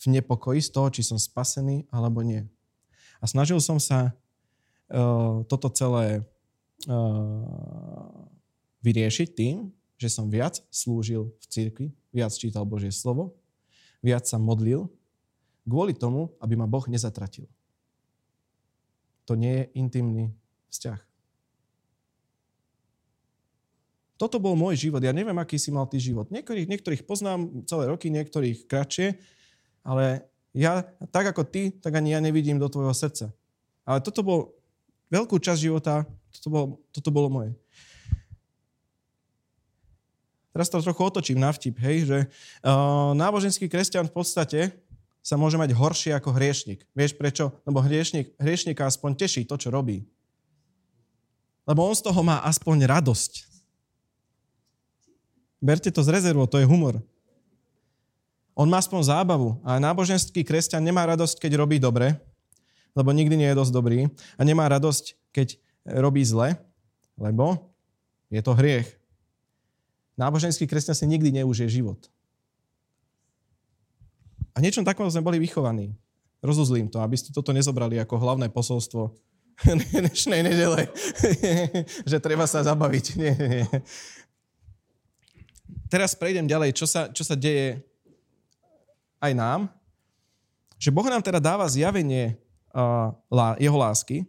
v nepokoji z toho, či som spasený alebo nie. A snažil som sa uh, toto celé uh, vyriešiť tým, že som viac slúžil v cirkvi, viac čítal Božie slovo, viac sa modlil, kvôli tomu, aby ma Boh nezatratil. To nie je intimný vzťah. Toto bol môj život. Ja neviem, aký si mal ty život. Niektorých, niektorých poznám celé roky, niektorých kratšie, ale ja, tak ako ty, tak ani ja nevidím do tvojho srdca. Ale toto bol veľkú časť života, toto bolo, toto bolo moje. Teraz to trochu otočím na vtip, hej, že uh, náboženský kresťan v podstate sa môže mať horšie ako hriešnik. Vieš prečo? Lebo hriešnik, hriešnika aspoň teší to, čo robí. Lebo on z toho má aspoň radosť. Berte to z rezervou, to je humor. On má aspoň zábavu. A náboženský kresťan nemá radosť, keď robí dobre, lebo nikdy nie je dosť dobrý. A nemá radosť, keď robí zle, lebo je to hriech. Náboženský kresťan si nikdy neužije život. A niečom takom sme boli vychovaní. Rozuzlím to, aby ste toto nezobrali ako hlavné posolstvo (laughs) dnešnej nedele, (laughs) že treba sa zabaviť. (laughs) Nie, nie. Teraz prejdem ďalej, čo sa, čo sa deje aj nám. Že Boh nám teda dáva zjavenie uh, jeho lásky,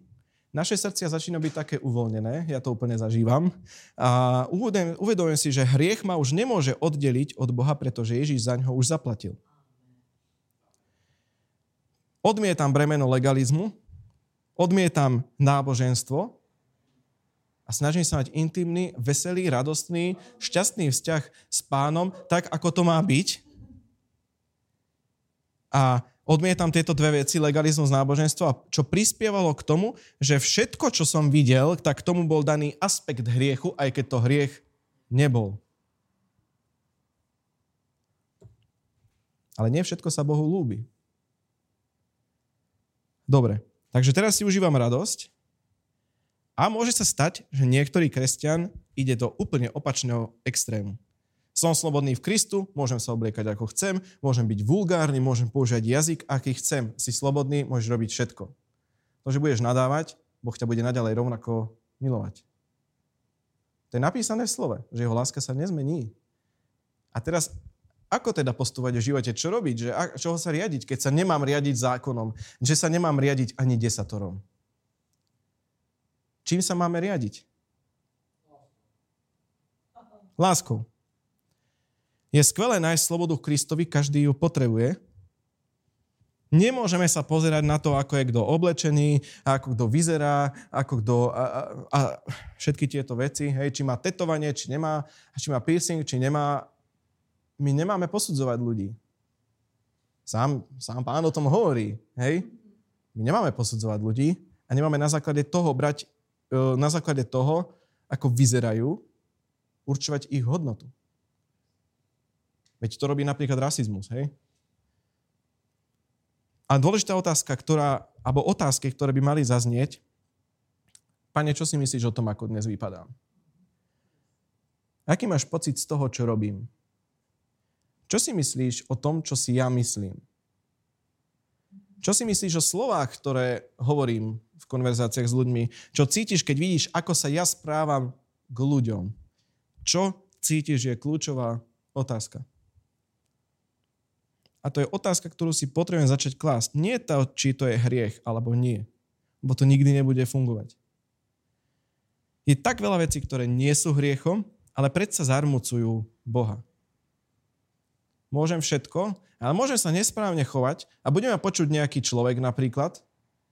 naše srdcia začína byť také uvoľnené, ja to úplne zažívam. A uvedomujem si, že hriech ma už nemôže oddeliť od Boha, pretože Ježíš za ňo už zaplatil. Odmietam bremeno legalizmu, odmietam náboženstvo a snažím sa mať intimný, veselý, radostný, šťastný vzťah s pánom, tak ako to má byť. A odmietam tieto dve veci, legalizmus, náboženstvo, čo prispievalo k tomu, že všetko, čo som videl, tak tomu bol daný aspekt hriechu, aj keď to hriech nebol. Ale nie všetko sa Bohu lúbi. Dobre, takže teraz si užívam radosť a môže sa stať, že niektorý kresťan ide do úplne opačného extrému. Som slobodný v Kristu, môžem sa obliekať ako chcem, môžem byť vulgárny, môžem používať jazyk, aký chcem. Si slobodný, môžeš robiť všetko. To, že budeš nadávať, Boh ťa bude naďalej rovnako milovať. To je napísané v slove, že jeho láska sa nezmení. A teraz, ako teda postupovať v živote? Čo robiť? Že, čoho sa riadiť, keď sa nemám riadiť zákonom? Že sa nemám riadiť ani desatorom? Čím sa máme riadiť? Láskou. Je skvelé nájsť slobodu Kristovi, každý ju potrebuje. Nemôžeme sa pozerať na to, ako je kto oblečený, ako kto vyzerá, ako kto... A, a, a všetky tieto veci, hej, či má tetovanie, či nemá, či má piercing, či nemá. My nemáme posudzovať ľudí. Sám, sám pán o tom hovorí, hej. My nemáme posudzovať ľudí a nemáme na základe toho brať, e, na základe toho, ako vyzerajú, určovať ich hodnotu. Veď to robí napríklad rasizmus, hej? A dôležitá otázka, ktorá, alebo otázky, ktoré by mali zaznieť, Pane, čo si myslíš o tom, ako dnes vypadám? Aký máš pocit z toho, čo robím? Čo si myslíš o tom, čo si ja myslím? Čo si myslíš o slovách, ktoré hovorím v konverzáciách s ľuďmi? Čo cítiš, keď vidíš, ako sa ja správam k ľuďom? Čo cítiš je kľúčová otázka. A to je otázka, ktorú si potrebujem začať klásť. Nie to, či to je hriech, alebo nie. Bo to nikdy nebude fungovať. Je tak veľa vecí, ktoré nie sú hriechom, ale predsa zarmucujú Boha môžem všetko, ale môžem sa nesprávne chovať a budeme počuť nejaký človek napríklad,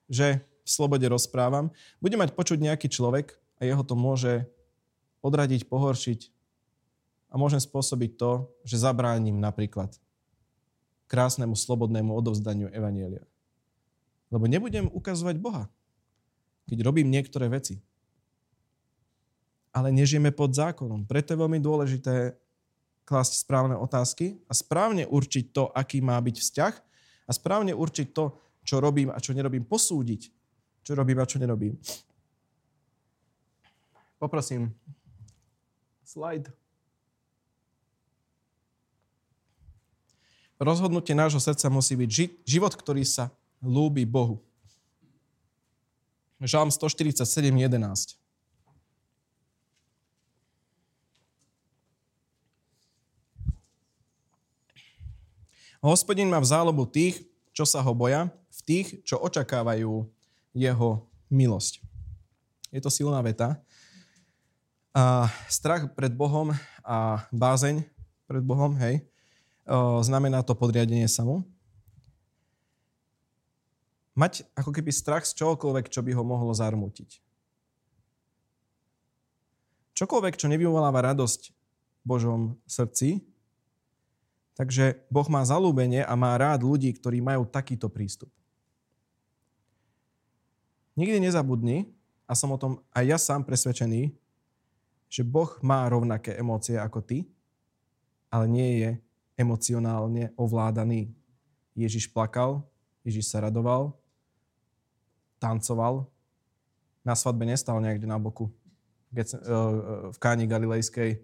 že v slobode rozprávam, bude mať počuť nejaký človek a jeho to môže odradiť, pohoršiť a môžem spôsobiť to, že zabránim napríklad krásnemu, slobodnému odovzdaniu Evanielia. Lebo nebudem ukazovať Boha, keď robím niektoré veci. Ale nežijeme pod zákonom. Preto je veľmi dôležité klásť správne otázky a správne určiť to, aký má byť vzťah a správne určiť to, čo robím a čo nerobím, posúdiť, čo robím a čo nerobím. Poprosím. Slide. Rozhodnutie nášho srdca musí byť život, ktorý sa lúbi Bohu. Žalm 147, Hospodin má v zálobu tých, čo sa ho boja, v tých, čo očakávajú jeho milosť. Je to silná veta. A strach pred Bohom a bázeň pred Bohom, hej, znamená to podriadenie samu. Mať ako keby strach z čokoľvek, čo by ho mohlo zarmutiť. Čokoľvek, čo nevyvoláva radosť Božom srdci, Takže Boh má zalúbenie a má rád ľudí, ktorí majú takýto prístup. Nikdy nezabudni, a som o tom aj ja sám presvedčený, že Boh má rovnaké emócie ako ty, ale nie je emocionálne ovládaný. Ježiš plakal, Ježiš sa radoval, tancoval, na svadbe nestal niekde na boku. E, e, v Káni Galilejskej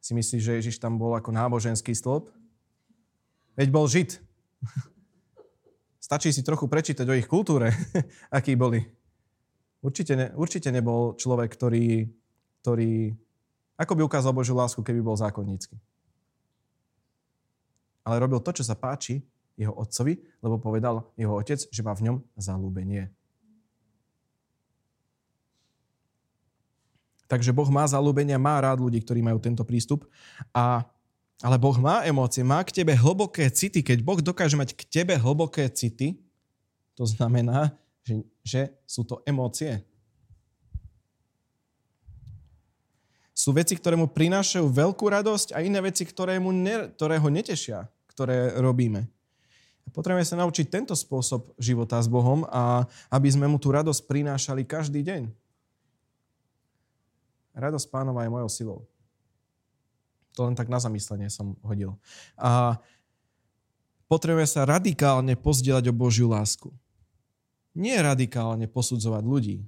si myslíš, že Ježiš tam bol ako náboženský stĺp? Veď bol Žid. (laughs) Stačí si trochu prečítať o ich kultúre, (laughs) akí boli. Určite, ne, určite nebol človek, ktorý, ktorý ako by ukázal Božiu lásku, keby bol zákonnícky. Ale robil to, čo sa páči jeho otcovi, lebo povedal jeho otec, že má v ňom zalúbenie. Takže Boh má zalúbenia, má rád ľudí, ktorí majú tento prístup. A, ale Boh má emócie, má k tebe hlboké city. Keď Boh dokáže mať k tebe hlboké city, to znamená, že, že sú to emócie. Sú veci, ktoré mu prinášajú veľkú radosť a iné veci, ktoré, mu ne, ktoré ho netešia, ktoré robíme. Potrebujeme sa naučiť tento spôsob života s Bohom a aby sme mu tú radosť prinášali každý deň. Radosť pánova je mojou silou. To len tak na zamyslenie som hodil. A potrebujeme sa radikálne pozdieľať o Božiu lásku. Nie radikálne posudzovať ľudí,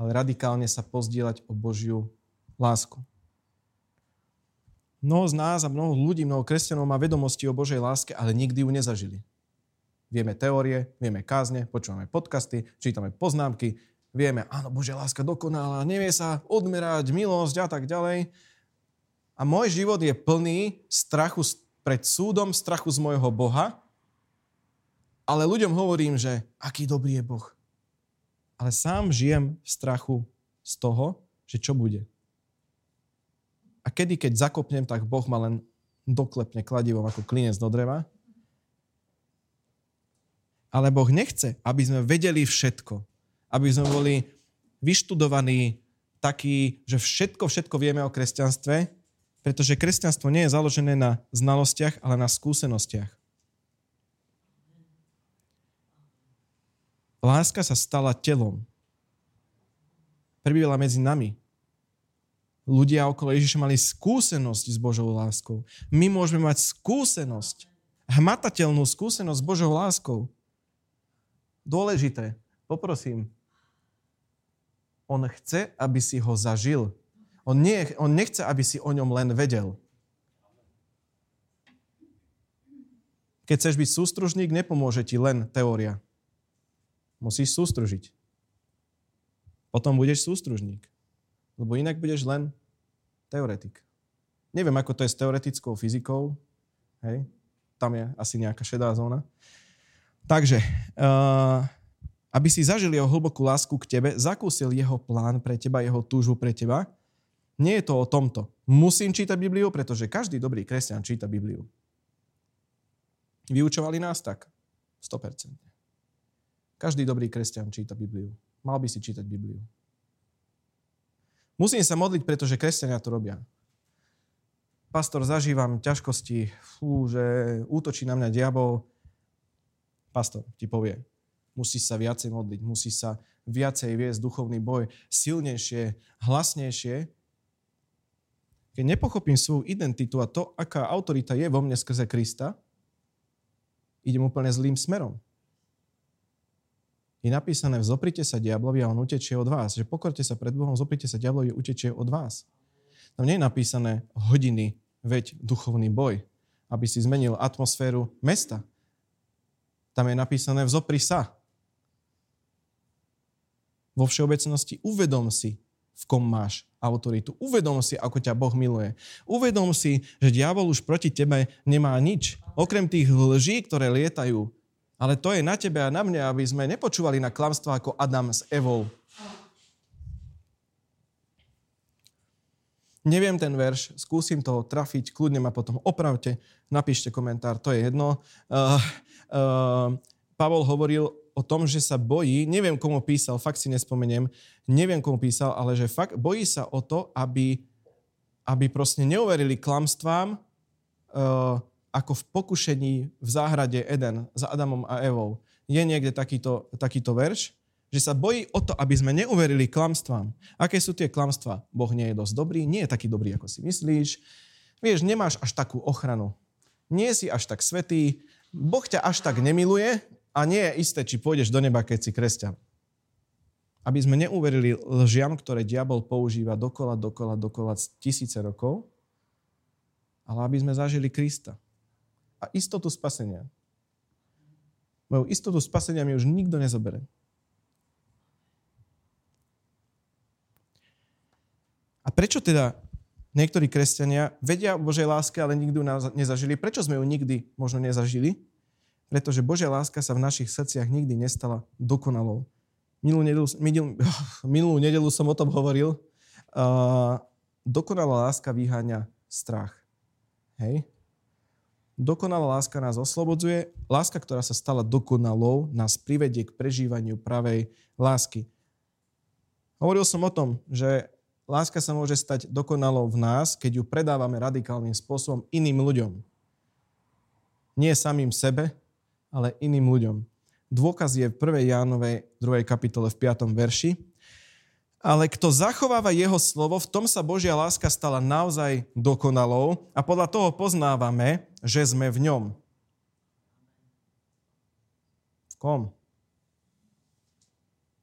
ale radikálne sa pozdieľať o Božiu lásku. Mnoho z nás a mnoho ľudí, mnoho kresťanov má vedomosti o Božej láske, ale nikdy ju nezažili. Vieme teórie, vieme kázne, počúvame podcasty, čítame poznámky, vieme, áno, Božia láska dokonalá, nevie sa odmerať, milosť a tak ďalej. A môj život je plný strachu pred súdom, strachu z môjho Boha, ale ľuďom hovorím, že aký dobrý je Boh. Ale sám žijem v strachu z toho, že čo bude. A kedy, keď zakopnem, tak Boh ma len doklepne kladivom ako klinec do dreva. Ale Boh nechce, aby sme vedeli všetko aby sme boli vyštudovaní takí, že všetko, všetko vieme o kresťanstve, pretože kresťanstvo nie je založené na znalostiach, ale na skúsenostiach. Láska sa stala telom. Prebývala medzi nami. Ľudia okolo Ježiša mali skúsenosť s Božou láskou. My môžeme mať skúsenosť, hmatateľnú skúsenosť s Božou láskou. Dôležité. Poprosím, on chce, aby si ho zažil. On, nie, on nechce, aby si o ňom len vedel. Keď chceš byť sústružník, nepomôže ti len teória. Musíš sústružiť. Potom budeš sústružník. Lebo inak budeš len teoretik. Neviem, ako to je s teoretickou fyzikou. Hej? Tam je asi nejaká šedá zóna. Takže, uh, aby si zažil jeho hlbokú lásku k tebe, zakúsil jeho plán pre teba, jeho túžbu pre teba, nie je to o tomto. Musím čítať Bibliu, pretože každý dobrý kresťan číta Bibliu. Vyučovali nás tak. 100%. Každý dobrý kresťan číta Bibliu. Mal by si čítať Bibliu. Musím sa modliť, pretože kresťania to robia. Pastor, zažívam ťažkosti, fú, že útočí na mňa diabol. Pastor ti povie, musíš sa viacej modliť, musíš sa viacej viesť duchovný boj, silnejšie, hlasnejšie. Keď nepochopím svoju identitu a to, aká autorita je vo mne skrze Krista, idem úplne zlým smerom. Je napísané, vzoprite sa diablovi a on utečie od vás. Že pokorte sa pred Bohom, zoprite sa diablovi, utečie od vás. Tam nie je napísané hodiny, veď duchovný boj, aby si zmenil atmosféru mesta. Tam je napísané vzopri sa. Vo všeobecnosti uvedom si, v kom máš autoritu. Uvedom si, ako ťa Boh miluje. Uvedom si, že diabol už proti tebe nemá nič. Okrem tých lží, ktoré lietajú. Ale to je na tebe a na mne, aby sme nepočúvali na klamstva ako Adam s Evou. Neviem ten verš, skúsim to trafiť, kľudne ma potom opravte, napíšte komentár, to je jedno. Uh, uh, Pavol hovoril o tom, že sa bojí, neviem komu písal, fakt si nespomeniem, neviem komu písal, ale že fakt bojí sa o to, aby, aby proste neuverili klamstvám, uh, ako v pokušení v záhrade Eden za Adamom a Evou. Je niekde takýto, takýto verš, že sa bojí o to, aby sme neuverili klamstvám. Aké sú tie klamstvá? Boh nie je dosť dobrý, nie je taký dobrý, ako si myslíš. Vieš, nemáš až takú ochranu. Nie si až tak svetý. Boh ťa až tak nemiluje, a nie je isté, či pôjdeš do neba, keď si kresťan. Aby sme neuverili lžiam, ktoré diabol používa dokola, dokola, dokola tisíce rokov, ale aby sme zažili Krista. A istotu spasenia. Moju istotu spasenia mi už nikto nezobere. A prečo teda niektorí kresťania vedia o Božej láske, ale nikdy ju nezažili? Prečo sme ju nikdy možno nezažili? Pretože Božia láska sa v našich srdciach nikdy nestala dokonalou. Minulú nedelu, (laughs) minulú nedelu som o tom hovoril. Uh, dokonalá láska vyháňa strach. Hej? Dokonalá láska nás oslobodzuje. Láska, ktorá sa stala dokonalou, nás privedie k prežívaniu pravej lásky. Hovoril som o tom, že láska sa môže stať dokonalou v nás, keď ju predávame radikálnym spôsobom iným ľuďom. Nie samým sebe, ale iným ľuďom. Dôkaz je v 1. Jánovej 2. kapitole v 5. verši. Ale kto zachováva jeho slovo, v tom sa Božia láska stala naozaj dokonalou a podľa toho poznávame, že sme v ňom. V kom?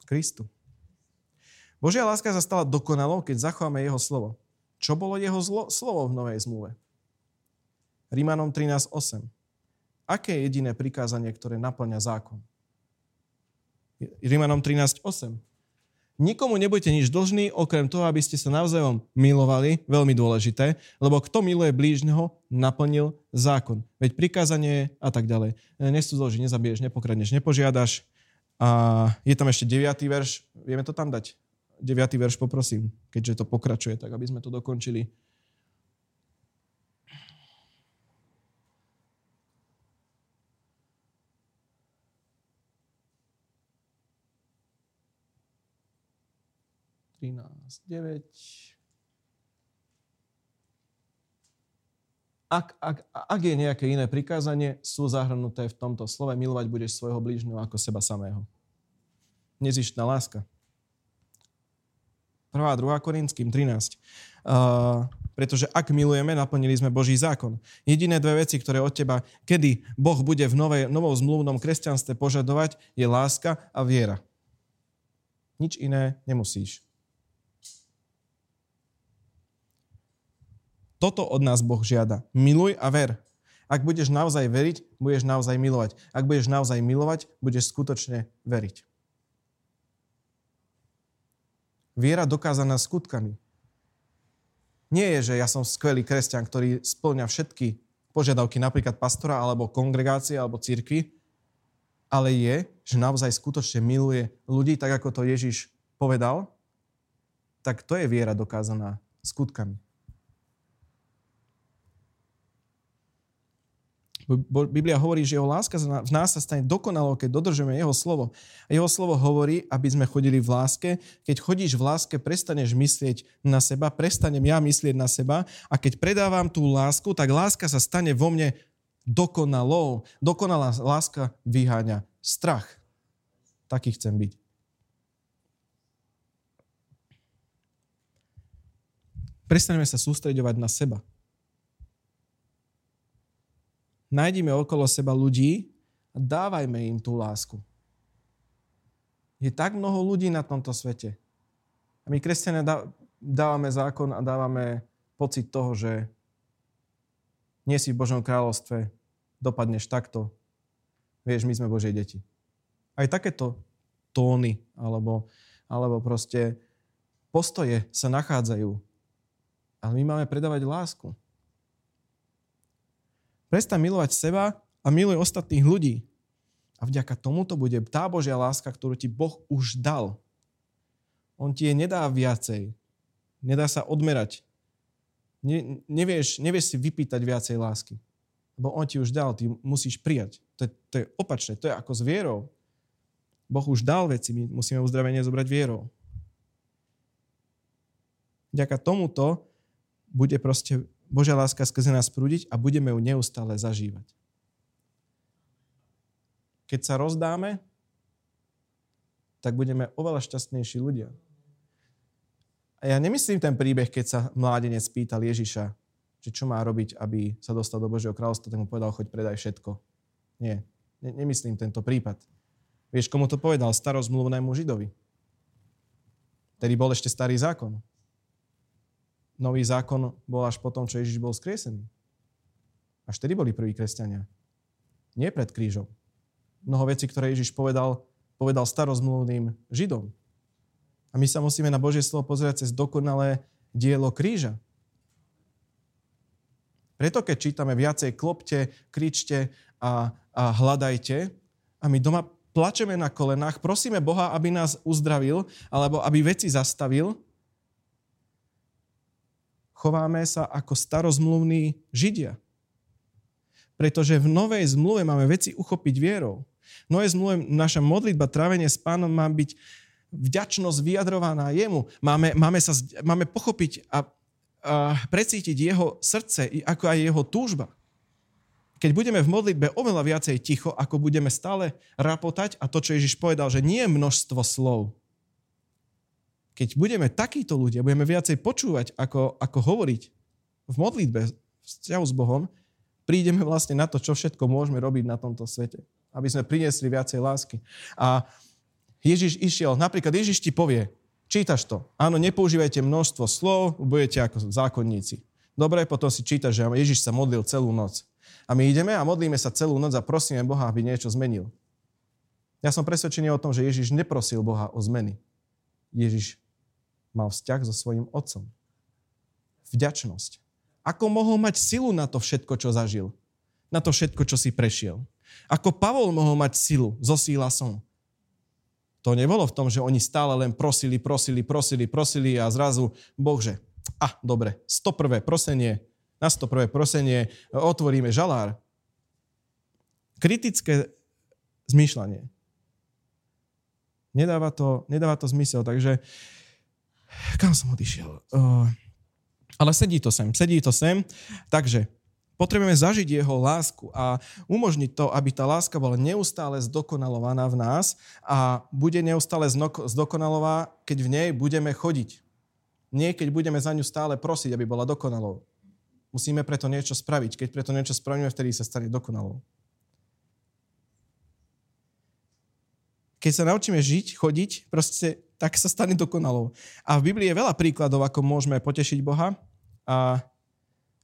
Kristu. Božia láska sa stala dokonalou, keď zachováme jeho slovo. Čo bolo jeho zlo, slovo v Novej zmluve? Rímanom 13.8. Aké je jediné prikázanie, ktoré naplňa zákon? Rímanom 13.8. Nikomu nebudete nič dlžní, okrem toho, aby ste sa navzájom milovali, veľmi dôležité, lebo kto miluje blížneho, naplnil zákon. Veď prikázanie a tak ďalej. Nestúzloží, nezabiješ, nepokradneš, nepožiadaš. A je tam ešte 9. verš, vieme to tam dať? 9. verš poprosím, keďže to pokračuje, tak aby sme to dokončili. 13, 9. Ak, ak, ak je nejaké iné prikázanie, sú zahrnuté v tomto slove milovať budeš svojho blížneho ako seba samého. Nezištná láska. 1. 2. Korinským 13. Uh, pretože ak milujeme, naplnili sme Boží zákon. Jediné dve veci, ktoré od teba, kedy Boh bude v novej, novom zmluvnom kresťanstve požadovať, je láska a viera. Nič iné nemusíš. Toto od nás Boh žiada. Miluj a ver. Ak budeš naozaj veriť, budeš naozaj milovať. Ak budeš naozaj milovať, budeš skutočne veriť. Viera dokázaná skutkami. Nie je, že ja som skvelý kresťan, ktorý splňa všetky požiadavky napríklad pastora, alebo kongregácie, alebo církvy, ale je, že naozaj skutočne miluje ľudí, tak ako to Ježiš povedal, tak to je viera dokázaná skutkami. Biblia hovorí, že jeho láska v nás sa stane dokonalou, keď dodržujeme jeho slovo. A jeho slovo hovorí, aby sme chodili v láske. Keď chodíš v láske, prestaneš myslieť na seba, prestanem ja myslieť na seba a keď predávam tú lásku, tak láska sa stane vo mne dokonalou. Dokonalá láska vyháňa strach. Taký chcem byť. Prestaneme sa sústreďovať na seba. Nájdime okolo seba ľudí a dávajme im tú lásku. Je tak mnoho ľudí na tomto svete. A my, kresťania, dávame zákon a dávame pocit toho, že nie si v Božom kráľovstve, dopadneš takto. Vieš, my sme Božie deti. Aj takéto tóny alebo, alebo proste postoje sa nachádzajú. Ale my máme predávať lásku. Prestaň milovať seba a miluj ostatných ľudí. A vďaka tomuto bude tá Božia láska, ktorú ti Boh už dal. On ti je nedá viacej. Nedá sa odmerať. Ne, nevieš, nevieš si vypýtať viacej lásky. Lebo on ti už dal, ty musíš prijať. To je, to je opačné, to je ako s vierou. Boh už dal veci, my musíme uzdravenie zobrať vierou. Vďaka tomuto bude proste Božia láska skrze nás prúdiť a budeme ju neustále zažívať. Keď sa rozdáme, tak budeme oveľa šťastnejší ľudia. A ja nemyslím ten príbeh, keď sa mládenec pýtal Ježiša, že čo má robiť, aby sa dostal do Božieho kráľovstva, tak mu povedal, choď predaj všetko. Nie, ne- nemyslím tento prípad. Vieš, komu to povedal? Starozmluvnému Židovi. Tedy bol ešte starý zákon nový zákon bol až potom, čo Ježiš bol skriesený. Až tedy boli prví kresťania. Nie pred krížom. Mnoho vecí, ktoré Ježiš povedal, povedal starozmluvným Židom. A my sa musíme na Božie slovo pozerať cez dokonalé dielo kríža. Preto keď čítame viacej klopte, kričte a, a hľadajte a my doma plačeme na kolenách, prosíme Boha, aby nás uzdravil alebo aby veci zastavil, chováme sa ako starozmluvní Židia. Pretože v novej zmluve máme veci uchopiť vierou. V novej zmluve naša modlitba, trávenie s pánom má byť vďačnosť vyjadrovaná jemu. Máme, máme, sa, máme pochopiť a, a precítiť jeho srdce, ako aj jeho túžba. Keď budeme v modlitbe oveľa viacej ticho, ako budeme stále rapotať a to, čo Ježiš povedal, že nie je množstvo slov, keď budeme takíto ľudia, budeme viacej počúvať, ako, ako hovoriť v modlitbe, v vzťahu s Bohom, prídeme vlastne na to, čo všetko môžeme robiť na tomto svete. Aby sme priniesli viacej lásky. A Ježiš išiel, napríklad Ježiš ti povie, čítaš to, áno, nepoužívajte množstvo slov, budete ako zákonníci. Dobre, potom si čítaš, že Ježiš sa modlil celú noc. A my ideme a modlíme sa celú noc a prosíme Boha, aby niečo zmenil. Ja som presvedčený o tom, že Ježiš neprosil Boha o zmeny. Ježiš mal vzťah so svojím otcom. Vďačnosť. Ako mohol mať silu na to všetko, čo zažil? Na to všetko, čo si prešiel? Ako Pavol mohol mať silu so Sílasom? To nebolo v tom, že oni stále len prosili, prosili, prosili, prosili a zrazu Boh, že a, ah, dobre, 101. prosenie, na 101. prosenie otvoríme žalár. Kritické zmýšľanie. Nedáva to, nedáva to zmysel, takže uh, kam som odišiel? Uh, ale sedí to sem, sedí to sem. Takže potrebujeme zažiť jeho lásku a umožniť to, aby tá láska bola neustále zdokonalovaná v nás a bude neustále zdokonalová, keď v nej budeme chodiť. Nie, keď budeme za ňu stále prosiť, aby bola dokonalou. Musíme preto niečo spraviť. Keď preto niečo spravíme, vtedy sa stane dokonalou. keď sa naučíme žiť, chodiť, proste tak sa stane dokonalou. A v Biblii je veľa príkladov, ako môžeme potešiť Boha. A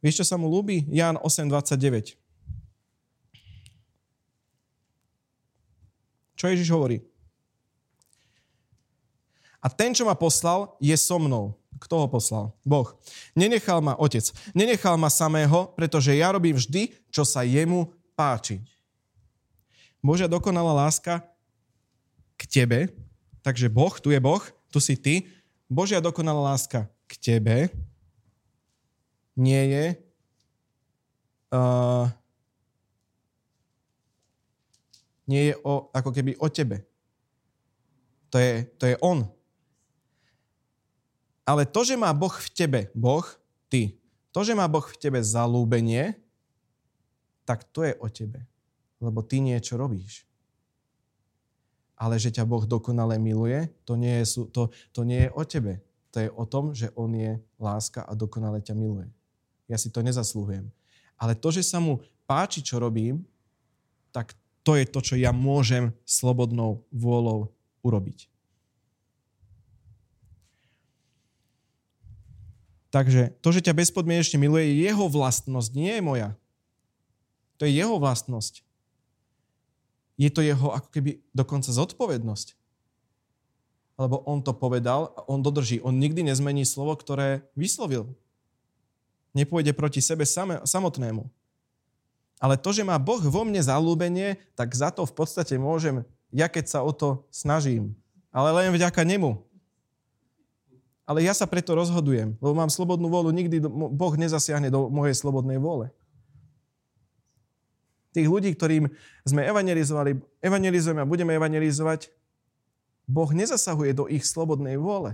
vieš, čo sa mu ľúbi? Ján 8.29. Čo Ježiš hovorí? A ten, čo ma poslal, je so mnou. Kto ho poslal? Boh. Nenechal ma otec. Nenechal ma samého, pretože ja robím vždy, čo sa jemu páči. Božia dokonalá láska k tebe, takže Boh, tu je Boh, tu si ty, Božia dokonalá láska k tebe nie je uh, nie je o, ako keby o tebe. To je, to je on. Ale to, že má Boh v tebe, Boh, ty, to, že má Boh v tebe zalúbenie, tak to je o tebe. Lebo ty niečo robíš. Ale že ťa Boh dokonale miluje, to nie je, to, to nie je o tebe. To je o tom, že On je láska a dokonale ťa miluje. Ja si to nezaslúhujem. Ale to, že sa mu páči, čo robím, tak to je to, čo ja môžem slobodnou vôľou urobiť. Takže to, že ťa bezpodmienečne miluje, je jeho vlastnosť, nie je moja. To je jeho vlastnosť. Je to jeho ako keby dokonca zodpovednosť. Lebo on to povedal a on dodrží. On nikdy nezmení slovo, ktoré vyslovil. Nepôjde proti sebe samotnému. Ale to, že má Boh vo mne zalúbenie, tak za to v podstate môžem, ja keď sa o to snažím. Ale len vďaka nemu. Ale ja sa preto rozhodujem, lebo mám slobodnú vôľu, nikdy Boh nezasiahne do mojej slobodnej vôle. Tých ľudí, ktorým sme evangelizovali, evangelizujeme a budeme evangelizovať, Boh nezasahuje do ich slobodnej vôle.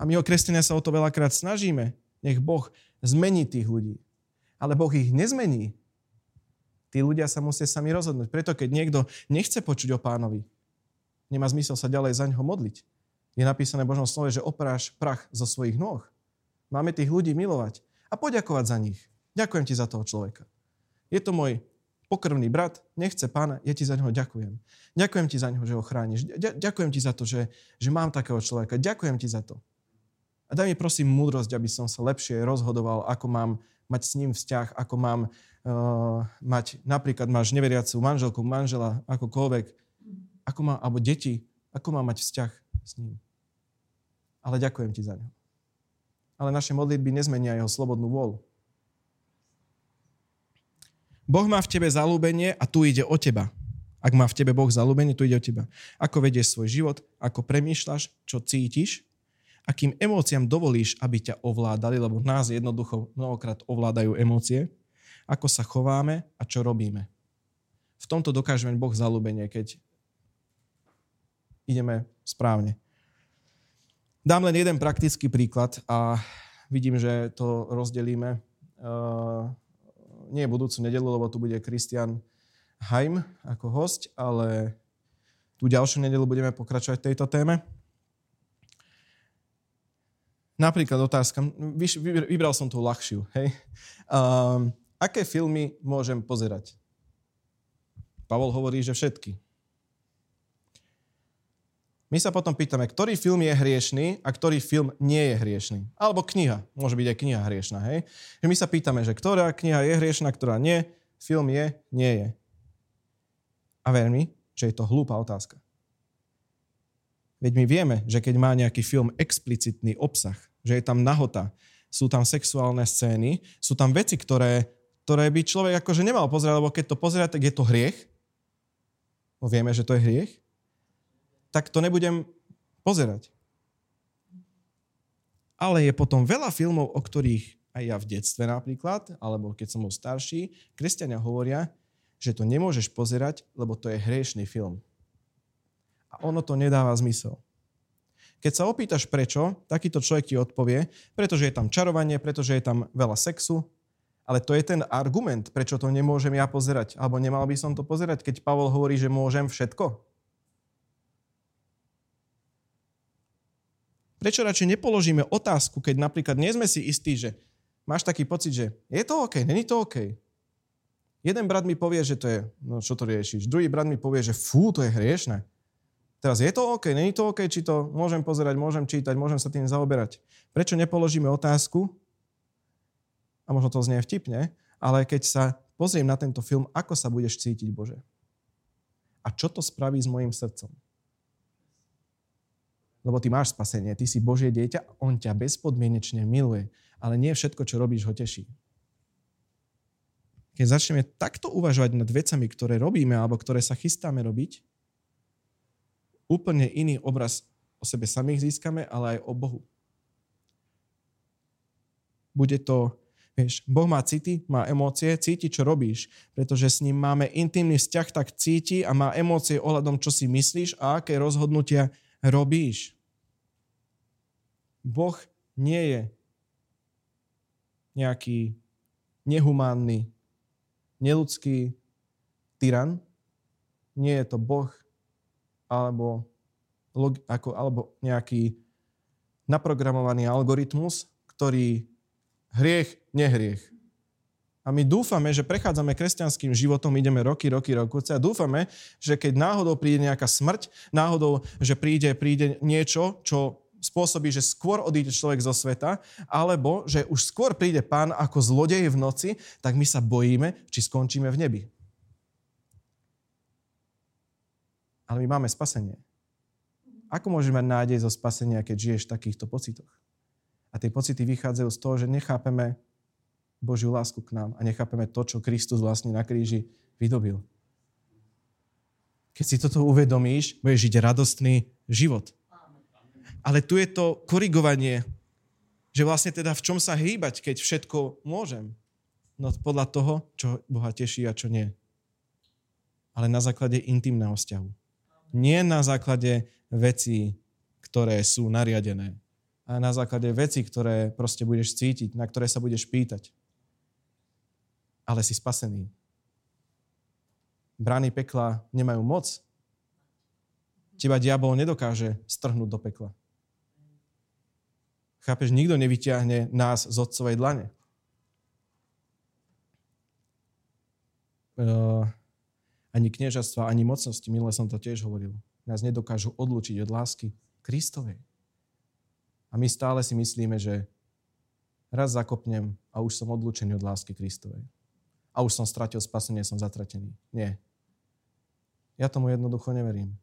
A my, kresťania, sa o to veľakrát snažíme. Nech Boh zmení tých ľudí. Ale Boh ich nezmení. Tí ľudia sa musia sami rozhodnúť. Preto keď niekto nechce počuť o pánovi, nemá zmysel sa ďalej za ňoho modliť. Je napísané v Božom slove, že opráš prach zo svojich nôh. Máme tých ľudí milovať a poďakovať za nich. Ďakujem ti za toho človeka. Je to môj pokrvný brat, nechce pána, ja ti za neho ďakujem. Ďakujem ti za neho, že ho chrániš. Ďakujem ti za to, že, že mám takého človeka. Ďakujem ti za to. A daj mi prosím múdrosť, aby som sa lepšie rozhodoval, ako mám mať s ním vzťah, ako mám uh, mať, napríklad máš neveriacu manželku, manžela, akokoľvek, ako má, alebo deti, ako má mať vzťah s ním ale ďakujem ti za ňo. Ale naše modlitby nezmenia jeho slobodnú vôľu. Boh má v tebe zalúbenie a tu ide o teba. Ak má v tebe Boh zalúbenie, tu ide o teba. Ako vedieš svoj život, ako premýšľaš, čo cítiš, akým emóciám dovolíš, aby ťa ovládali, lebo nás jednoducho mnohokrát ovládajú emócie, ako sa chováme a čo robíme. V tomto dokážeme Boh zalúbenie, keď ideme správne. Dám len jeden praktický príklad a vidím, že to rozdelíme. Uh, nie budúcu nedelu, lebo tu bude Kristian Heim ako host, ale tú ďalšiu nedelu budeme pokračovať v tejto téme. Napríklad otázka, vybral som tú ľahšiu, hej. Um, aké filmy môžem pozerať? Pavol hovorí, že všetky. My sa potom pýtame, ktorý film je hriešný a ktorý film nie je hriešný. Alebo kniha. Môže byť aj kniha hriešná, hej? My sa pýtame, že ktorá kniha je hriešná, ktorá nie, film je, nie je. A ver mi, že je to hlúpa otázka. Veď my vieme, že keď má nejaký film explicitný obsah, že je tam nahota, sú tam sexuálne scény, sú tam veci, ktoré, ktoré by človek akože nemal pozerať, lebo keď to pozerá, tak je to hriech. No vieme, že to je hriech tak to nebudem pozerať. Ale je potom veľa filmov, o ktorých aj ja v detstve napríklad, alebo keď som bol starší, kresťania hovoria, že to nemôžeš pozerať, lebo to je hriešný film. A ono to nedáva zmysel. Keď sa opýtaš prečo, takýto človek ti odpovie, pretože je tam čarovanie, pretože je tam veľa sexu, ale to je ten argument, prečo to nemôžem ja pozerať, alebo nemal by som to pozerať, keď Pavol hovorí, že môžem všetko. Prečo radšej nepoložíme otázku, keď napríklad nie sme si istí, že máš taký pocit, že je to OK, není to OK. Jeden brat mi povie, že to je, no čo to riešiš. Druhý brat mi povie, že fú, to je hriešne. Teraz je to OK, není to OK, či to môžem pozerať, môžem čítať, môžem sa tým zaoberať. Prečo nepoložíme otázku, a možno to znie vtipne, ale keď sa pozriem na tento film, ako sa budeš cítiť, Bože? A čo to spraví s mojim srdcom? Lebo ty máš spasenie, ty si Božie dieťa, on ťa bezpodmienečne miluje, ale nie všetko, čo robíš, ho teší. Keď začneme takto uvažovať nad vecami, ktoré robíme alebo ktoré sa chystáme robiť, úplne iný obraz o sebe samých získame, ale aj o Bohu. Bude to, vieš, Boh má city, má emócie, cíti, čo robíš, pretože s ním máme intimný vzťah, tak cíti a má emócie ohľadom, čo si myslíš a aké rozhodnutia robíš. Boh nie je nejaký nehumánny, neludský tyran. Nie je to Boh alebo, ako, alebo nejaký naprogramovaný algoritmus, ktorý hriech, nehriech. A my dúfame, že prechádzame kresťanským životom, ideme roky, roky, roky a dúfame, že keď náhodou príde nejaká smrť, náhodou, že príde, príde niečo, čo spôsobí, že skôr odíde človek zo sveta, alebo že už skôr príde pán ako zlodej v noci, tak my sa bojíme, či skončíme v nebi. Ale my máme spasenie. Ako môžeme mať nádej zo spasenia, keď žiješ v takýchto pocitoch? A tie pocity vychádzajú z toho, že nechápeme Božiu lásku k nám a nechápeme to, čo Kristus vlastne na kríži vydobil. Keď si toto uvedomíš, budeš žiť radostný život. Ale tu je to korigovanie, že vlastne teda v čom sa hýbať, keď všetko môžem. No podľa toho, čo Boha teší a čo nie. Ale na základe intimného vzťahu. Nie na základe vecí, ktoré sú nariadené. A na základe vecí, ktoré proste budeš cítiť, na ktoré sa budeš pýtať. Ale si spasený. Brány pekla nemajú moc Teba diabol nedokáže strhnúť do pekla. Chápeš, nikto nevyťahne nás z otcovej dlane. Uh, ani kniežastva, ani mocnosti, minule som to tiež hovoril, nás nedokážu odlučiť od lásky Kristovej. A my stále si myslíme, že raz zakopnem a už som odlučený od lásky Kristovej. A už som stratil spasenie, som zatratený. Nie. Ja tomu jednoducho neverím.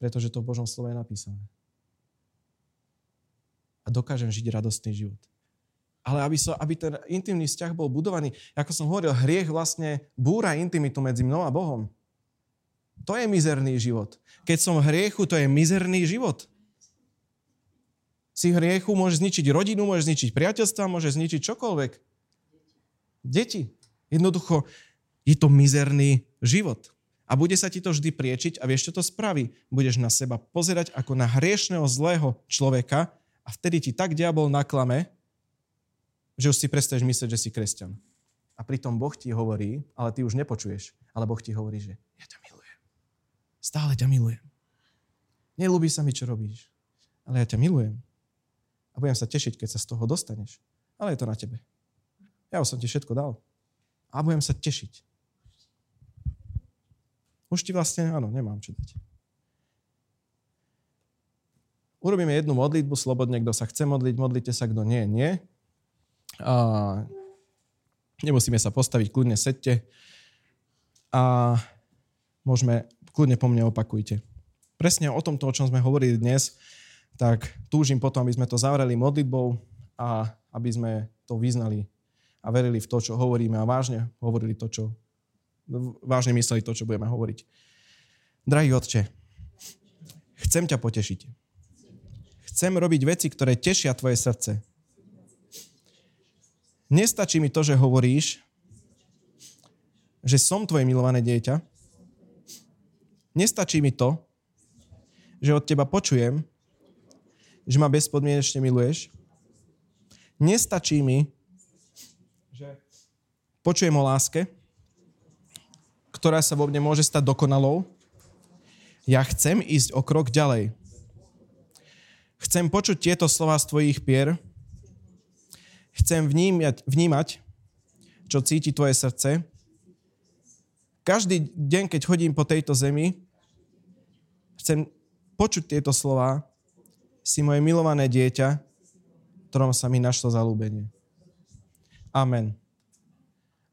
Pretože to v Božom slove je napísané. A dokážem žiť radostný život. Ale aby, so, aby ten intimný vzťah bol budovaný, ako som hovoril, hriech vlastne búra intimitu medzi mnou a Bohom. To je mizerný život. Keď som v hriechu, to je mizerný život. Si hriechu môže zničiť rodinu, môže zničiť priateľstva, môže zničiť čokoľvek. Deti. Jednoducho, je to mizerný život. A bude sa ti to vždy priečiť a vieš, čo to spraví? Budeš na seba pozerať ako na hriešného zlého človeka a vtedy ti tak diabol naklame, že už si prestaješ myslieť, že si kresťan. A pritom Boh ti hovorí, ale ty už nepočuješ, ale Boh ti hovorí, že ja ťa milujem. Stále ťa milujem. Nelúbi sa mi, čo robíš, ale ja ťa milujem. A budem sa tešiť, keď sa z toho dostaneš. Ale je to na tebe. Ja už som ti všetko dal. A budem sa tešiť. Už ti vlastne, áno, nemám čo dať. Urobíme jednu modlitbu slobodne, kto sa chce modliť, modlite sa, kto nie, nie. A nemusíme sa postaviť, kľudne sedte. A môžeme, kľudne po mne opakujte. Presne o tomto, o čom sme hovorili dnes, tak túžim potom, aby sme to zavreli modlitbou a aby sme to vyznali a verili v to, čo hovoríme a vážne hovorili to, čo vážne mysleli to, čo budeme hovoriť. Drahý Otče, chcem ťa potešiť. Chcem robiť veci, ktoré tešia tvoje srdce. Nestačí mi to, že hovoríš, že som tvoje milované dieťa. Nestačí mi to, že od teba počujem, že ma bezpodmienečne miluješ. Nestačí mi, počujem o láske, ktorá sa vo mne môže stať dokonalou. Ja chcem ísť o krok ďalej. Chcem počuť tieto slova z tvojich pier. Chcem vnímať, vnímať čo cíti tvoje srdce. Každý deň, keď chodím po tejto zemi, chcem počuť tieto slova. Si moje milované dieťa, ktorom sa mi našlo zalúbenie. Amen.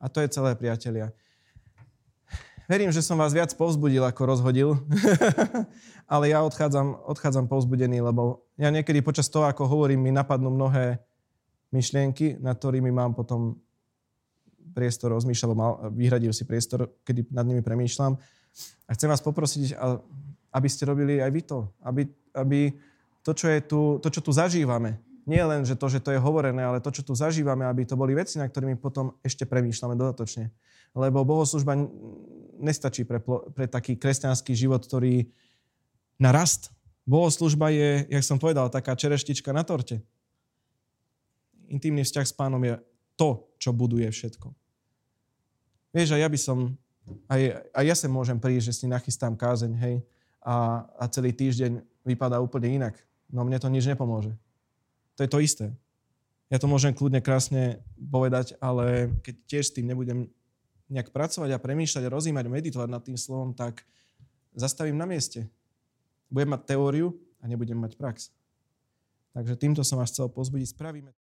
A to je celé, priatelia. verím, že som vás viac povzbudil, ako rozhodil. (laughs) Ale ja odchádzam, odchádzam povzbudený, lebo ja niekedy počas toho, ako hovorím, mi napadnú mnohé myšlienky, nad ktorými mám potom priestor rozmýšľať, mal, vyhradil si priestor, kedy nad nimi premýšľam. A chcem vás poprosiť, aby ste robili aj vy to. Aby, aby to, čo, je tu, to, čo tu zažívame, nie len, že to, že to je hovorené, ale to, čo tu zažívame, aby to boli veci, na ktorými potom ešte premýšľame dodatočne. Lebo bohoslužba nestačí pre, pre taký kresťanský život, ktorý na rast. Bohoslužba je, jak som povedal, taká čereštička na torte. Intimný vzťah s pánom je to, čo buduje všetko. Vieš, a ja by som, aj, aj ja sa môžem prísť, že si nachystám kázeň, hej, a, a celý týždeň vypadá úplne inak. No mne to nič nepomôže. To je to isté. Ja to môžem kľudne krásne povedať, ale keď tiež s tým nebudem nejak pracovať a premýšľať, rozímať, meditovať nad tým slovom, tak zastavím na mieste. Budem mať teóriu a nebudem mať prax. Takže týmto som vás chcel pozbudiť. Spravíme